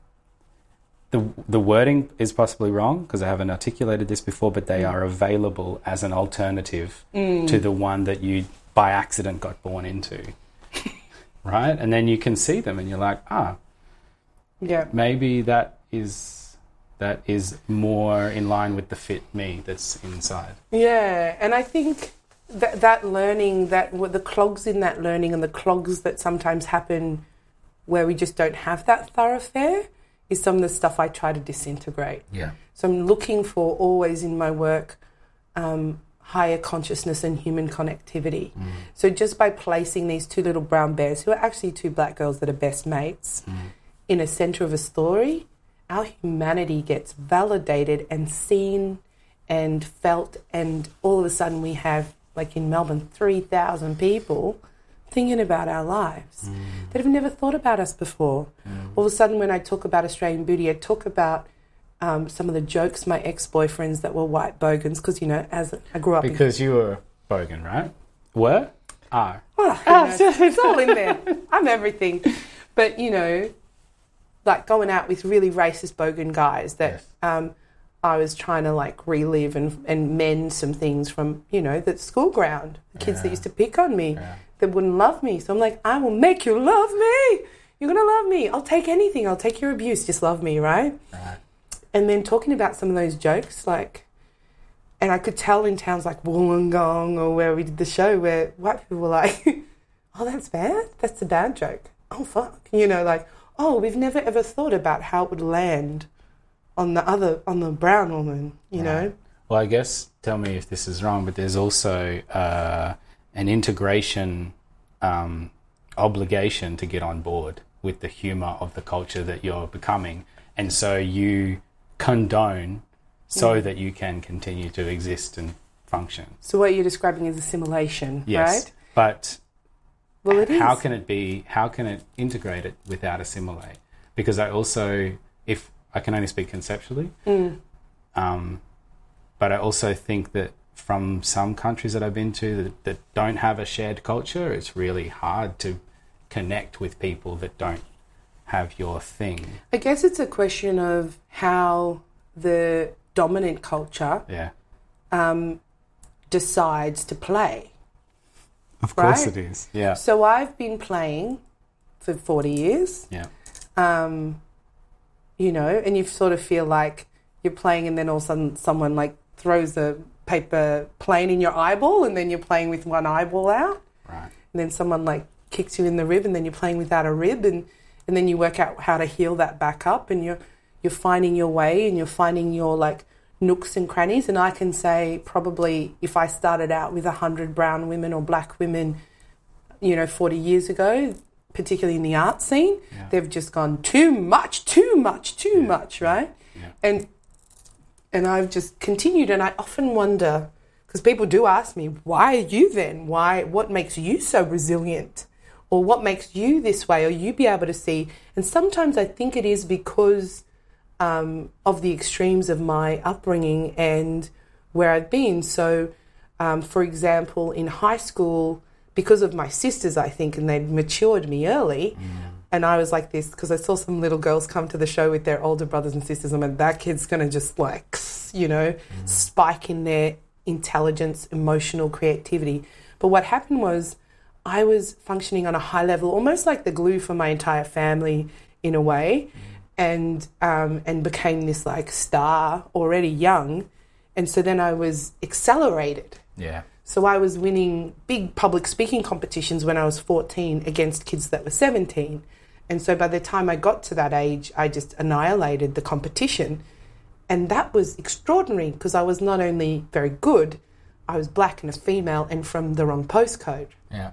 B: the the wording is possibly wrong because I haven't articulated this before, but they are available as an alternative to the one that you by accident got born into. right? And then you can see them and you're like, ah,
A: Yeah.
B: maybe that is that is more in line with the fit me that's inside.
A: Yeah, and I think that that learning, that the clogs in that learning, and the clogs that sometimes happen where we just don't have that thoroughfare, is some of the stuff I try to disintegrate.
B: Yeah.
A: So I'm looking for always in my work um, higher consciousness and human connectivity. So just by placing these two little brown bears, who are actually two black girls that are best mates, in a center of a story, our humanity gets validated and seen and felt, and all of a sudden we have, like in Melbourne, 3,000 people thinking about our lives that have never thought about us before. All of a sudden, when I talk about Australian Booty, I talk about um, some of the jokes my ex boyfriends that were white bogans, because, you know, as I grew up in
B: Because you were bogan, right? Were? Are.
A: Oh, it's all in there. I'm everything. But, you know, like going out with really racist bogan guys that
B: Yes.
A: um, I was trying to like relive and, and mend some things from, you know, the school ground. The kids that used to pick on me
B: Yeah.
A: That wouldn't love me. So I'm like, I will make you love me. You're going to love me. I'll take anything. I'll take your abuse. Just love me, right?
B: Right.
A: And then talking about some of those jokes, like, and I could tell in towns like Wollongong or where we did the show where white people were like, oh, that's bad? That's a bad joke. Oh, fuck. You know, like, oh, we've never ever thought about how it would land on the other, on the brown woman, you know?
B: Well, I guess tell me if this is wrong, but there's also uh, an integration um, obligation to get on board with the humour of the culture that you're becoming, and so you condone so
A: Mm.
B: that you can continue to exist and function.
A: So what you're describing is assimilation,
B: Yes,
A: right?
B: but
A: Well, it is.
B: how can it be how can it integrate it without assimilate because i also if i can only speak conceptually
A: Mm.
B: um, but i also think that from some countries that i've been to that, that don't have a shared culture it's really hard to connect with people that don't have your thing.
A: I guess it's a question of how the dominant culture
B: yeah.
A: um, decides to play.
B: of
A: course
B: it is. Yeah.
A: So I've been playing for 40 years.
B: yeah.
A: Um, you know, and you sort of feel like you're playing, and then all of a sudden someone like throws a paper plane in your eyeball, and then you're playing with one eyeball out,
B: Right.
A: and then someone like kicks you in the rib, and then you're playing without a rib, and and then you work out how to heal that back up, and you're you're finding your way, and you're finding your like nooks and crannies. And I can say probably if I started out with a hundred brown women or black women, you know, forty years ago, particularly in the art scene,
B: Yeah.
A: they've just gone too much, too much, too
B: Yeah.
A: much, right?
B: Yeah.
A: And and I've just continued, and I often wonder because people do ask me, why are you then? Why? What makes you so resilient? Or what makes you this way? Or you be able to see? And sometimes I think it is because um, of the extremes of my upbringing and where I've been. So, um, for example, in high school, because of my sisters, I think, and they'd matured me early, and I was like this because I saw some little girls come to the show with their older brothers and sisters. I'm like, that kid's going to just like, you know, spike in their intelligence, emotional creativity. But what happened was I was functioning on a high level, almost like the glue for my entire family in a way, and um, and became this like star already young, and so then I was accelerated.
B: Yeah.
A: So I was winning big public speaking competitions when I was 14 against kids that were 17. And so by the time I got to that age, I just annihilated the competition. And that was extraordinary because I was not only very good, I was black and a female and from the wrong postcode.
B: Yeah.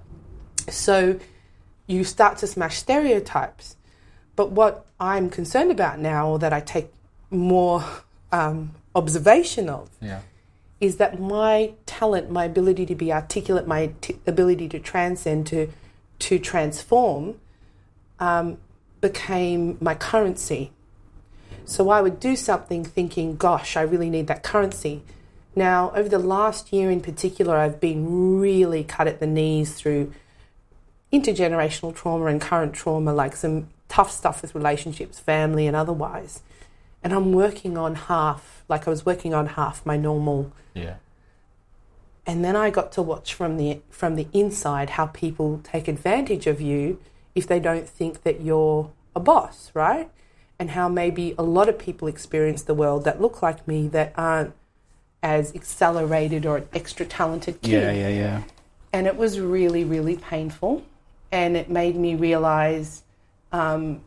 A: So you start to smash stereotypes. But what I'm concerned about now, or that I take more um, observation of,
B: Yeah.
A: is that my talent, my ability to be articulate, my t- ability to transcend, to to transform, um, became my currency. So I would do something thinking, "Gosh, I really need that currency." Now, over the last year in particular, I've been really cut at the knees through intergenerational trauma and current trauma, like some tough stuff with relationships, family, and otherwise. And I'm working on half, like I was working on half my normal
B: Yeah.
A: and then I got to watch from the from the inside how people take advantage of you if they don't think that you're a boss, right? And how maybe a lot of people experience the world that look like me that aren't as accelerated or extra talented kid.
B: Yeah. Yeah. Yeah.
A: And it was really, really painful. And it made me realize, um,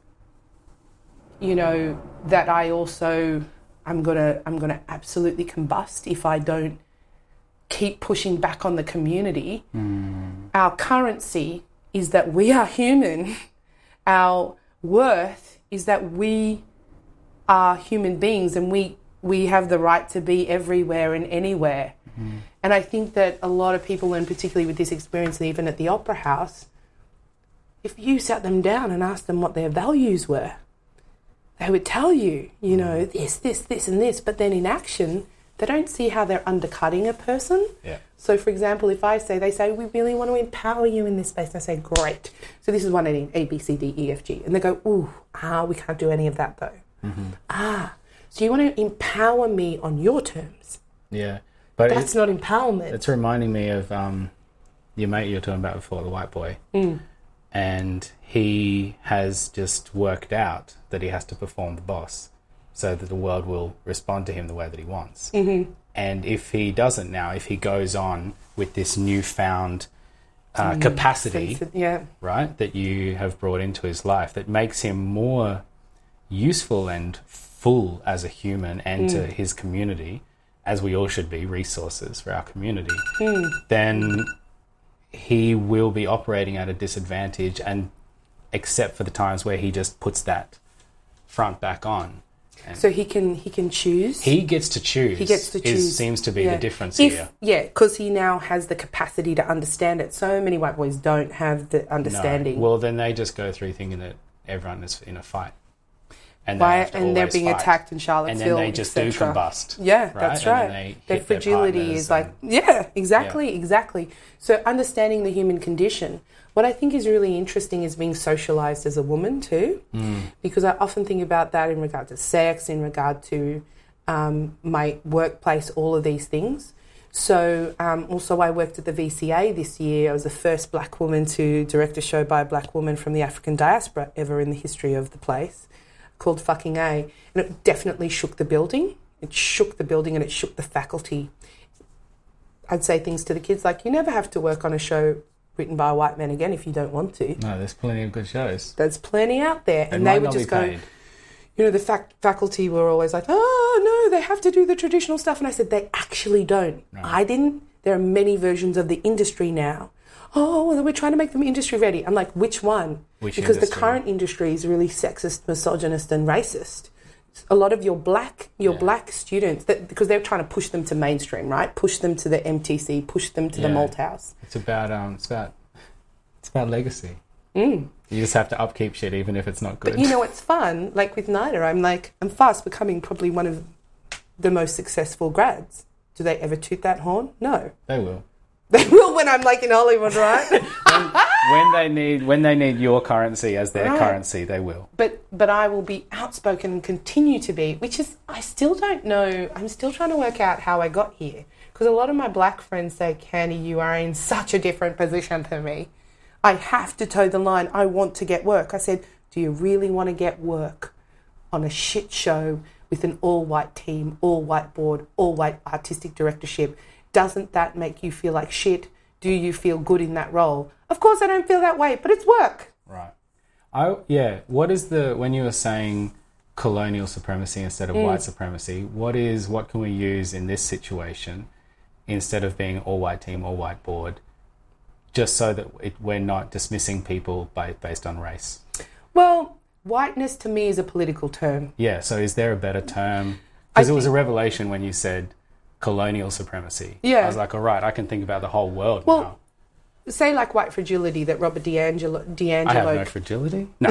A: you know, that I also, I'm gonna, I'm gonna absolutely combust if I don't keep pushing back on the community. Our currency is that we are human. Our worth is that we are human beings and we, we have the right to be everywhere and anywhere. Mm-hmm. And I think that a lot of people, and particularly with this experience, and even at the Opera House, if you sat them down and asked them what their values were, they would tell you, you know, mm. this, this, this, and this. But then in action, they don't see how they're undercutting a person.
B: Yeah.
A: So, for example, if I say, they say, we really want to empower you in this space, and I say, great. So, this is one need A, B, C, D, E, F, G. And they go, ooh, ah, we can't do any of that though. Ah, so you want to empower me on your terms.
B: Yeah. But
A: That's
B: it's,
A: not empowerment.
B: it's reminding me of um, your mate you were talking about before, the white boy. And he has just worked out that he has to perform the boss so that the world will respond to him the way that he wants. Mm-hmm. And if he doesn't now, if he goes on with this newfound uh, capacity,
A: Sensi- yeah.
B: right, that you have brought into his life that makes him more useful and full as a human and to his community, as we all should be resources for our community, then he will be operating at a disadvantage and except for the times where he just puts that front back on.
A: So he can he can choose.
B: He gets to choose.
A: He gets to
B: is-
A: choose.
B: seems to be
A: Yeah.
B: the difference
A: If-
B: here.
A: Yeah, because he now has the capacity to understand it. So many white boys don't have the
B: No.
A: understanding.
B: Well, then they just go through thinking that everyone is in a fight. And, they
A: and they're being
B: fight.
A: attacked in
B: and
A: Charlottesville.
B: then they just do combust.
A: Yeah,
B: right?
A: that's
B: And
A: right. Their
B: their
A: fragility
B: partners
A: is like,
B: and-
A: yeah, exactly, exactly. So understanding the human condition. What I think is really interesting is being socialized as a woman too,
B: Mm.
A: because I often think about that in regard to sex, in regard to um, my workplace, all of these things. So um, also, I worked at the VCA this year. I was the first black woman to direct a show by a black woman from the African diaspora ever in the history of the place. called Fucking A, and it definitely shook the building. It shook the building and it shook the faculty. I'd say things to the kids like, you never have to work on a show written by a white man again if you don't want to.
B: No, there's plenty of good shows.
A: There's plenty out there.
B: They
A: And they would just go,
B: paid.
A: you know, the fac- faculty were always like, oh, no, they have to do the traditional stuff. And I said, they actually don't.
B: No.
A: I didn't. There are many versions of the industry now. Oh, well, we're trying to make them industry ready. I'm like, which one?
B: Which
A: because the current industry is really sexist, misogynist, and racist. A lot of your black, your
B: Yeah.
A: black students, that, because they're trying to push them to mainstream, right? Push them to the MTC, push them to the
B: Yeah.
A: Malthouse.
B: It's about um, it's about it's about legacy.
A: Mm.
B: You just have to upkeep shit even if it's not good.
A: But you know what's fun? Like with NIDA, I'm like, I'm fast becoming probably one of the most successful grads. Do they ever toot that horn? No.
B: they will.
A: They will when I'm like in Hollywood, right?
B: When, they need when they need your currency as their
A: Right.
B: currency, they will.
A: but but I will be outspoken and continue to be, which is I still don't know. I'm still trying to work out how I got here because a lot of my black friends say, "Candy, you are in such a different position to me. I have to toe the line. I want to get work." I said, "Do you really want to get work on a shit show with an all-white team, all-white board, all-white artistic directorship? Doesn't that make you feel like shit?" Do you feel good in that role? Of course, I don't feel that way, but it's work.
B: Right. I yeah. What is the when you were saying colonial supremacy instead
A: Mm.
B: of white supremacy? What is what can we use in this situation instead of being all white team, all white board, just so that it, we're not dismissing people by, based on race?
A: Well, whiteness to me is a political term.
B: Yeah. So is there a better term? Because it was a revelation when you said colonial supremacy.
A: Yeah.
B: I was like, all right, I can think about the whole world
A: Well,
B: now.
A: Say like white fragility that Robin DiAngelo,
B: I have no fragility. No.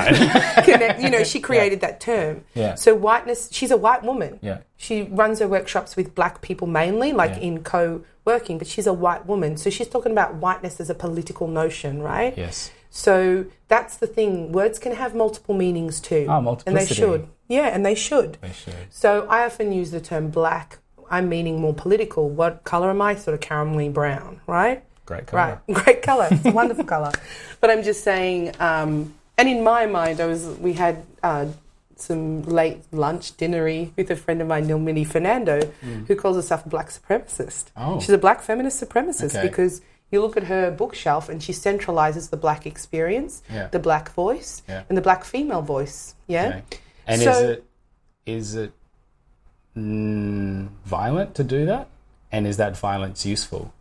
A: connect, you know, she created that term.
B: Yeah.
A: So whiteness, she's a white woman.
B: yeah.
A: She runs her workshops with black people mainly, like
B: Yeah.
A: in co-working, but she's a white woman. So she's talking about whiteness as a political notion, right?
B: Yes.
A: So that's the thing. Words can have multiple meanings too.
B: Oh, multiplicity.
A: And they should. Yeah, and they should.
B: They should.
A: So I often use the term black. I'm meaning more political. What color am I? Sort of caramelly brown, right?
B: Great color.
A: Right, great color. It's a wonderful color. But I'm just saying, um, and in my mind, I was we had uh, some late lunch dinnery with a friend of mine, Nilmini Fernando, who calls herself a black supremacist.
B: Mm. Oh.
A: She's a black feminist supremacist
B: Okay.
A: because you look at her bookshelf and she centralizes the black experience,
B: Yeah.
A: the black voice,
B: Yeah.
A: and the black female voice. Yeah.
B: Okay. And is it is it mm, violent to do that? And is that violence useful?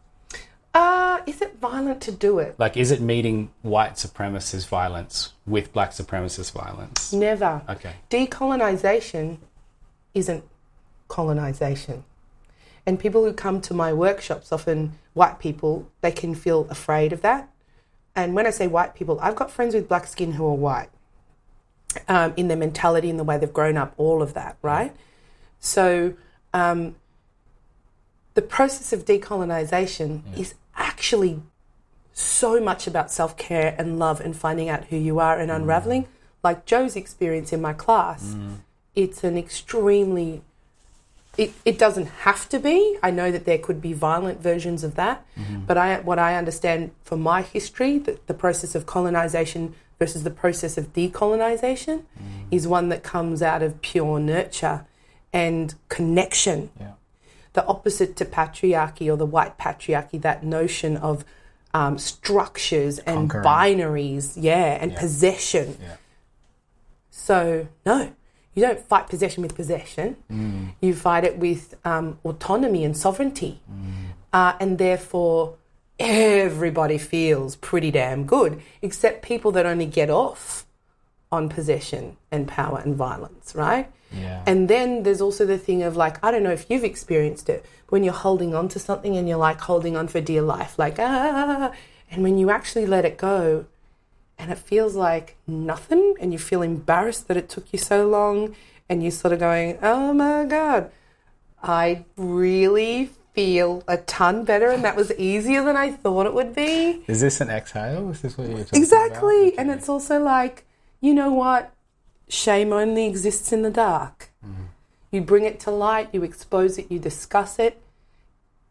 A: Uh, is it violent to do it?
B: Like, is it meeting white supremacist violence with black supremacist violence?
A: Never.
B: Okay.
A: decolonization isn't colonization. And people who come to my workshops, often white people, they can feel afraid of that. And when I say white people, I've got friends with black skin who are white um, in their mentality, in the way they've grown up, all of that, right? So um, the process of decolonization mm. is actually so much about self care and love and finding out who you are and mm. unraveling. Like Joe's experience in my class, mm. it's an extremely it, it doesn't have to be. I know that there could be violent versions of that, mm-hmm. but I what I understand from my history that the process of colonization versus the process of decolonization is one that comes out of pure nurture and connection
B: Yeah.
A: the opposite to patriarchy or the white patriarchy, that notion of um, structures and
B: Conquering.
A: binaries, yeah, and
B: Yeah.
A: possession.
B: Yeah.
A: So, no, you don't fight possession with possession. You fight it with um, autonomy and sovereignty. Uh, and therefore, everybody feels pretty damn good, except people that only get off on possession and power and violence, right?
B: Yeah.
A: And then there's also the thing of like, I don't know if you've experienced it, when you're holding on to something and you're like holding on for dear life, like, ah, ah, ah, ah, and when you actually let it go and it feels like nothing and you feel embarrassed that it took you so long and you're sort of going, oh my God, I really feel a ton better and that was easier than I thought it would be.
B: is this an exhale? Is this what you're talking
A: Exactly.
B: about?
A: And
B: Okay.
A: it's also like, you know what? Shame only exists in the dark. Mm-hmm. You bring it to light, you expose it, you discuss it.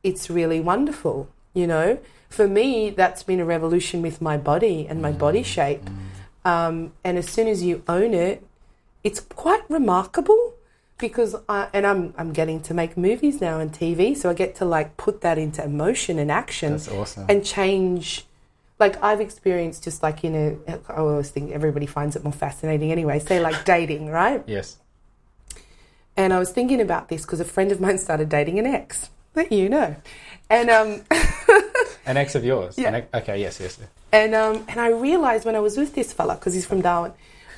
A: It's really wonderful, you know? For me, that's been a revolution with my body and my body mm-hmm. shape. Mm-hmm. Um, and as soon as you own it it's quite remarkable because I, and I'm I'm getting to make movies now and TV, so I get to like put that into emotion and action
B: That's awesome.
A: and change. Like I've experienced just like you know I always think everybody finds it more fascinating anyway. Say like dating, right?
B: yes.
A: And I was thinking about this because a friend of mine started dating an ex that you know, and um,
B: An ex of yours.
A: Yeah.
B: Ex- okay. Yes. Yes. yes.
A: and um, and I realized when I was with this fella because he's from Darwin,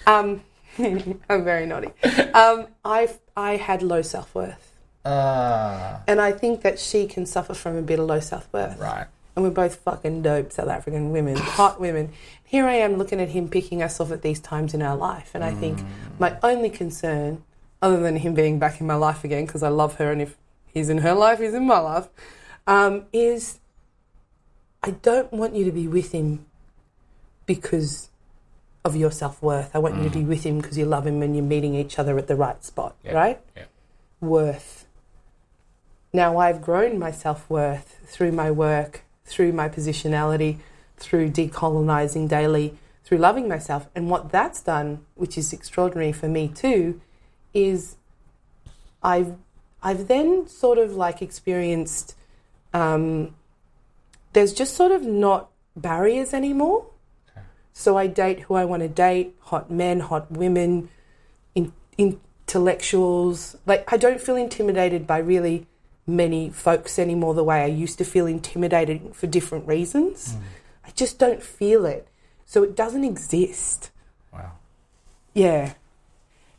A: um, I'm very naughty. Um, I I had low self worth,
B: Ah.
A: and I think that she can suffer from a bit of low self worth.
B: right.
A: And we're both fucking dope South African women, hot women. Here I am looking at him picking us off at these times in our life, and I think my only concern, other than him being back in my life again because I love her, and if he's in her life, he's in my life, um, is I don't want you to be with him because of your self worth. I want you to be with him because you love him and you're meeting each other at the right spot,
B: Yeah.
A: right?
B: Yeah.
A: Worth. Now I've grown my self worth through my work, through my positionality, through decolonizing daily, through loving myself. And what that's done, which is extraordinary for me too, is I've I've then sort of like experienced um, there's just sort of not barriers anymore. So I date who I want to date, hot men, hot women, in, intellectuals. Like I don't feel intimidated by really many folks anymore the way I used to feel intimidated for different reasons. Mm. I just don't feel it. So it doesn't exist.
B: Wow.
A: Yeah.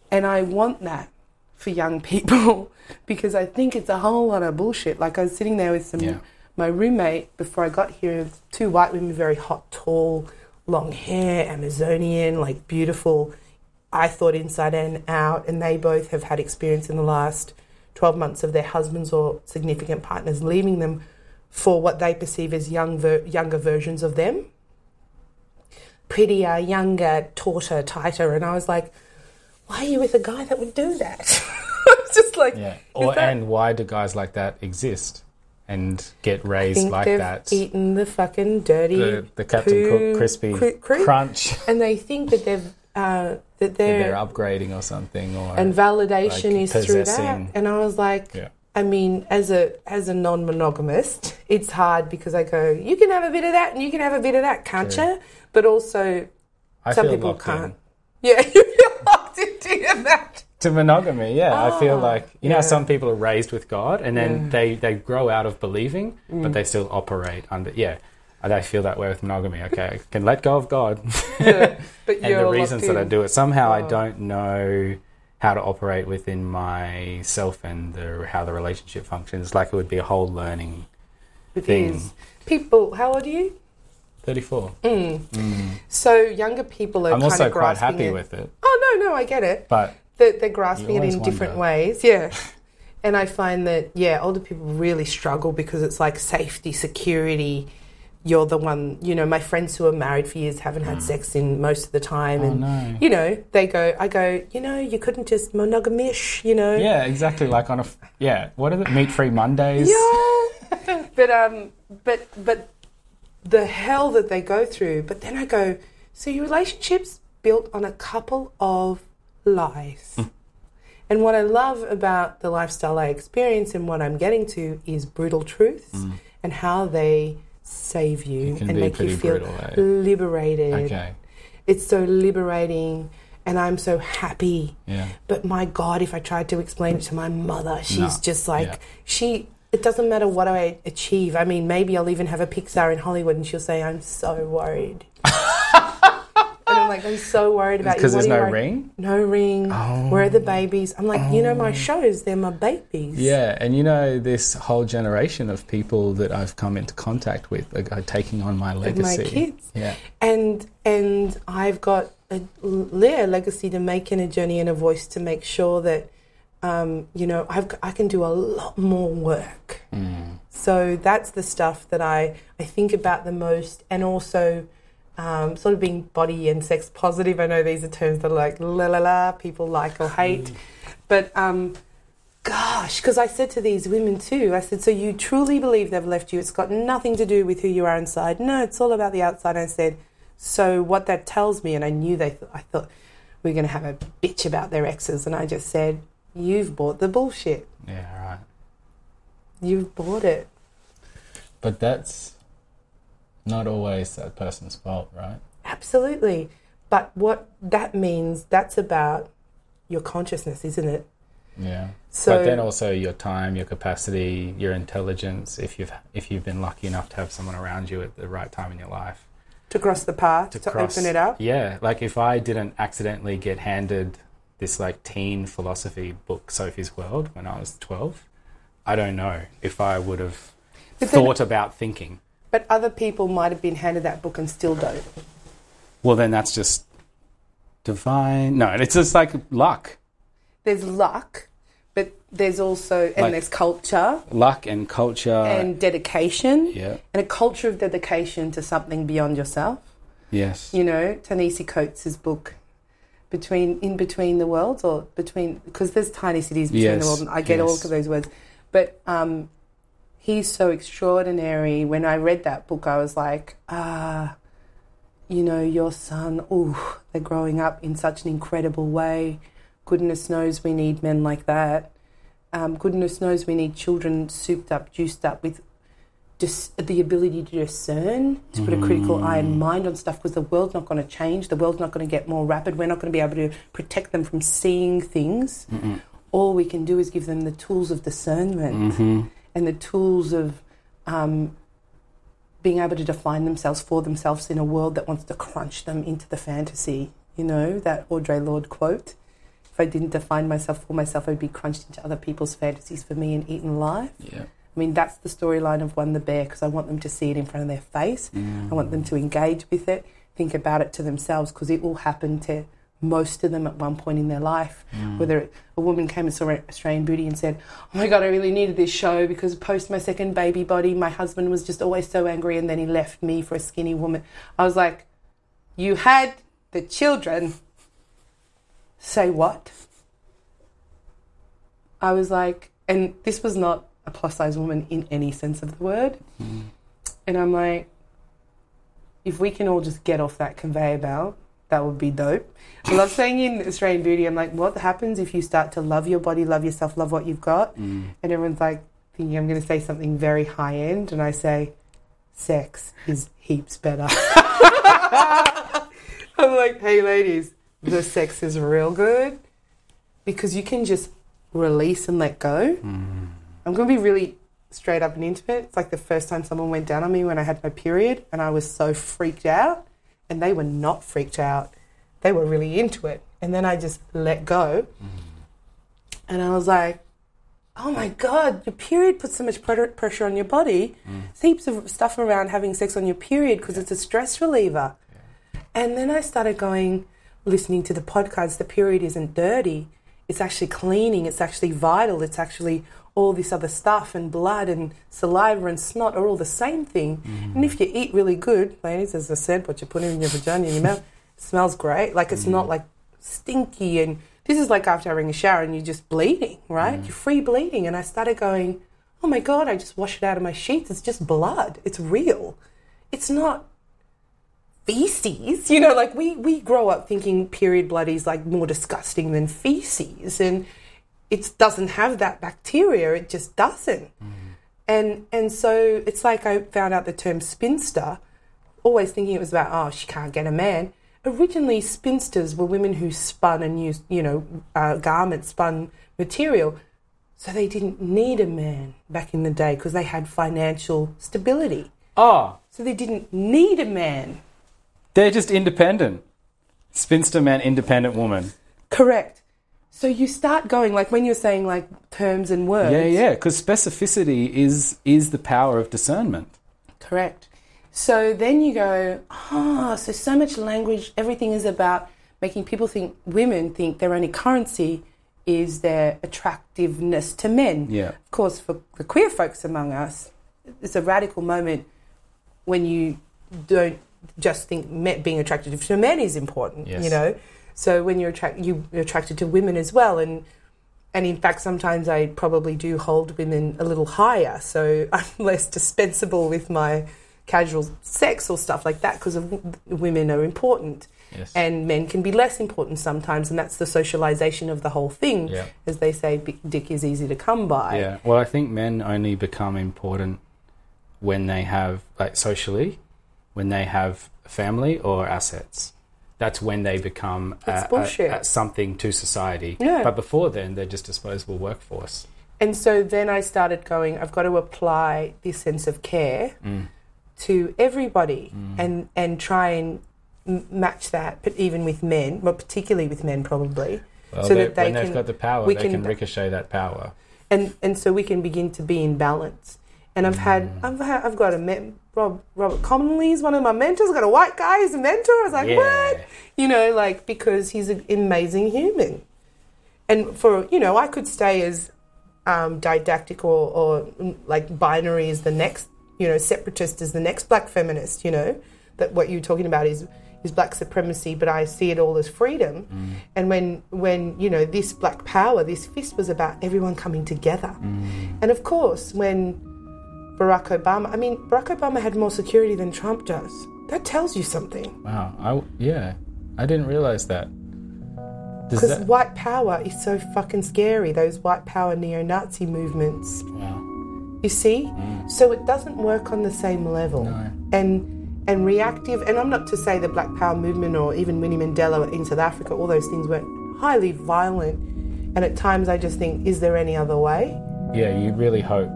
A: And I want that for young people because I think it's a whole lot of bullshit. Like I was sitting there with some
B: Yeah.
A: my roommate before I got here, two white women, very hot, tall, long hair, Amazonian, like beautiful. I thought inside and out, and they both have had experience in the last 12 months of their husbands or significant partners leaving them for what they perceive as young ver- younger versions of them. Prettier, younger, tauter, tighter. And I was like, why are you with a guy that would do that? I was just like,
B: Yeah. Or
A: that-
B: and why do guys like that exist and get raised
A: think
B: like
A: they've
B: that?
A: eaten the fucking dirty
B: the, the Captain
A: poo
B: Cook crispy
A: cri- cri-
B: crunch.
A: and they think that they've uh, that they're,
B: they're upgrading or something, or
A: and validation
B: like
A: is through that. And I was like,
B: Yeah.
A: I mean, as a as a non-monogamist, it's hard because I go, you can have a bit of that and you can have a bit of that, can't
B: True.
A: you? But also,
B: I
A: some people can't. yeah, you feel locked into that.
B: to monogamy. Yeah, I feel
A: Ah,
B: like you know some people are raised with God and then
A: Yeah.
B: they they grow out of believing,
A: Mm.
B: but they still operate under. Yeah, I feel that way with monogamy. Okay, I can let go of God
A: Yeah, but
B: and
A: you're
B: the reasons that I do it. Somehow I
A: Oh.
B: don't know how to operate within myself and the, how the relationship functions. Like it would be a whole learning.
A: It
B: thing.
A: is. People, how old are you?
B: Thirty four.
A: Mm. So younger people are
B: I'm
A: kind
B: also
A: of
B: quite
A: grasping
B: happy
A: it.
B: with it,
A: Oh no, no, I get it.
B: but
A: They're, they're grasping it in
B: always
A: different ways. Yeah. And I find that, yeah, older people really struggle because it's like safety, security. You're the one, you know, my friends who are married for years haven't had sex in most of the time.
B: Mm. oh
A: and,
B: no.
A: you know, they go, I go, you know, you couldn't just monogamish, you know?
B: Yeah, exactly. Like on a, yeah, what is it? Meat free Mondays.
A: Yeah. but um but but the hell that they go through. But then I go, so your relationship's built on a couple of lies. And what I love about the lifestyle I experience and what I'm getting to is brutal truths and how they save you and make you feel
B: brutal, eh?
A: liberated.
B: Okay.
A: It's so liberating and I'm so happy.
B: Yeah.
A: But my God, if I tried to explain it to my mother, she's
B: No.
A: just like,
B: Yeah.
A: she, it doesn't matter what I achieve. I mean, maybe I'll even have a Pixar in Hollywood and she'll say, I'm so worried. I'm like, I'm so worried about you.
B: Because there's no
A: worried-
B: ring.
A: No ring.
B: Oh.
A: Where are the babies? I'm like, you know, my shows, they're my babies.
B: Yeah, and you know this whole generation of people that I've come into contact with are, are taking on my legacy.
A: With my kids.
B: Yeah.
A: and and I've got a, yeah, legacy to make and a journey and a voice to make sure that um, you know I've, I can do a lot more work.
B: Mm.
A: So that's the stuff that I I think about the most, and also um, sort of being body and sex positive. I know these are terms that are like la la la, people like or hate, but um, gosh, because I said to these women too, I said, so you truly believe they've left you? It's got nothing to do with who you are inside. No, it's all about the outside. I said, so what that tells me, and I knew they, th- I thought, we're going to have a bitch about their exes. And I just said, You've bought the bullshit.
B: Yeah, right.
A: You've bought it.
B: But that's not always that person's fault, right?
A: Absolutely. But what that means, that's about your consciousness, isn't it?
B: Yeah.
A: So
B: but then also your time, your capacity, your intelligence. If you've if you've been lucky enough to have someone around you at the right time in your life
A: to cross the path, to,
B: cross-
A: open it up.
B: Yeah, like if I didn't accidentally get handed this like teen philosophy book, Sophie's World, when I was twelve, I don't know if I would have
A: then-
B: thought about thinking.
A: But other people might have been handed that book and still don't.
B: Well, then that's just divine. No, it's just like luck,
A: There's luck, but there's also, and
B: Like-
A: there's culture
B: luck and culture.
A: and dedication
B: yeah.
A: and a culture of dedication to something beyond yourself.
B: Yes.
A: You know, Ta-Nehisi Coates' book, between in between the worlds or between because there's tiny cities between
B: Yes,
A: the world and I get all of those words but um, he's so extraordinary. When I read that book I was like ah you know your son oh they're growing up in such an incredible way. Goodness knows we need men like that. Um, goodness knows we need children souped up juiced up with just the ability to discern, to put a critical eye and mind on stuff because the world's not going to change. The world's not going to get more rapid. We're not going to be able to protect them from seeing things. All we can do is give them the tools of discernment.
B: Hmm
A: and the tools of um, being able to define themselves for themselves in a world that wants to crunch them into the fantasy. You know, that Audre Lorde quote. If I didn't define myself for myself, I'd be crunched into other people's fantasies for me and eaten alive.
B: Yeah.
A: I mean, that's the storyline of One the Bear because I want them to see it in front of their face. I want them to engage with it, think about it to themselves because it will happen to most of them at one point in their life. Mm. Whether a woman came and saw Australian Booty and said, Oh my God, I really needed this show because post my second baby body, my husband was just always so angry and then he left me for a skinny woman. I was like, You had the children. Say what? I was like, and this was not a plus size woman in any sense of the word. Mm. And I'm like, if we can all just get off that conveyor belt, that would be dope. I love saying in Australian Booty, I'm like, what happens if you start to love your body, love yourself, love what you've got? Mm. And everyone's like, thinking I'm going to say something very high end. And I say, sex is heaps better. I'm like, hey, ladies, the sex is real good because you can just release and let go. Mm. I'm going to be really straight up and intimate. It's like the first time someone went down on me when I had my period and I was so freaked out, and they were not freaked out. They were really into it. And then I just let go. Mm. And I was like, oh my God, your period puts so much pressure on your body. There's heaps of stuff around having sex on your period because it's a stress reliever. And then I started going, listening to the podcast, the period isn't dirty. It's actually cleaning, it's actually vital, it's actually all this other stuff, and blood and saliva and snot are all the same thing. Mm. And if you eat really good, ladies, as I said, what you put in your vagina, in your mouth, smells great. Like it's not mm. like stinky. And this is like after having a shower and you're just bleeding, right? Mm. You're free bleeding. And I started going, oh my God, I just wash it out of my sheets. It's just blood. It's real. It's not feces. You know, like we, we grow up thinking period blood is like more disgusting than feces. And it doesn't have that bacteria. It just doesn't. And and so it's like I found out the term spinster, always thinking it was about oh she can't get a man. Originally, spinsters were women who spun and used you know uh, garment spun material, so they didn't need a man back in the day because they had financial stability.
B: Oh,
A: So they didn't need a man.
B: they're just independent. Spinster man, independent woman.
A: Correct. So you start going like when you're saying like terms and words.
B: Yeah, yeah. Because specificity is is the power of discernment.
A: Correct. So then you go, ah, so so much language, everything is about making people think, women think their only currency is their attractiveness to men.
B: Yeah.
A: Of course, for the queer folks among us, it's a radical moment when you don't just think being attracted to men is important,
B: Yes.
A: you know. So when you're attract you, you're attracted to women as well, and and in fact, sometimes I probably do hold women a little higher, so I'm less dispensable with my casual sex or stuff like that because of women are important.
B: Yes.
A: and men can be less important sometimes, and that's the socialization of the whole thing.
B: Yeah.
A: As they say, dick is easy to come by.
B: Yeah. Well, I think men only become important when they have, like, socially, when they have family or assets. That's when they become a- a- a something to society.
A: Yeah.
B: But before then, they're just disposable workforce.
A: And so then I started going, I've got to apply this sense of care
B: Mm.
A: to everybody and, and try and m- match that, but even with men, but particularly with men probably.
B: Well,
A: So that they
B: when they've
A: can-
B: got the power,
A: we
B: they
A: can-
B: can, ricochet that power.
A: and and so we can begin to be in balance. And I've had
B: Mm.
A: I've had I've got a men, Rob Robert Commonly is one of my mentors. I've got a white guy who's a mentor. I was like,
B: Yeah.
A: what? You know, like because he's an amazing human. And for you know, I could stay as um, didactic or, or mm, like binary as the next, you know, separatist as the next black feminist. You know, that what you're talking about is is black supremacy, but I see it all as freedom. And when when you know this black power, this fist was about everyone coming together. And of course, when Barack Obama, I mean, Barack Obama had more security than Trump does. That tells you something.
B: Wow. I, yeah. I didn't realize that.
A: Because
B: that.
A: white power is so fucking scary, those white power neo Nazi movements.
B: Wow.
A: You see? Mm. So it doesn't work on the same level.
B: No.
A: And and reactive and I'm not to say the Black Power movement or even Winnie Mandela in South Africa, all those things were highly violent. And at times I just think, is there any other way?
B: Yeah, you really hope.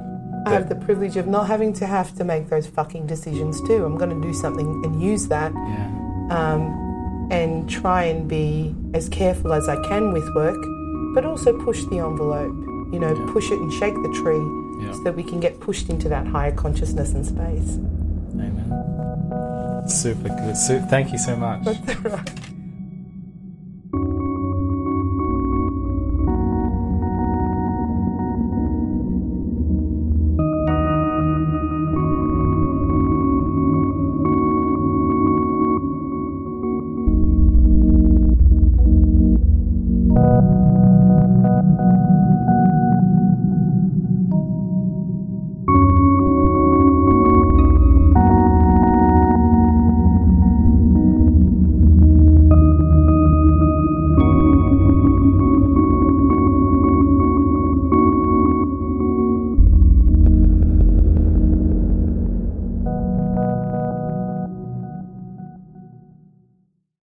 A: I have the privilege of not having to have to make those fucking decisions too. I'm going to do something and use that
B: Yeah.
A: um, and try and be as careful as I can with work, but also push the envelope. You know,
B: Yeah.
A: push it and shake the tree
B: Yeah.
A: so that we can get pushed into that higher consciousness and space.
B: Amen. Super good. Su- thank you so much.
A: That's all right.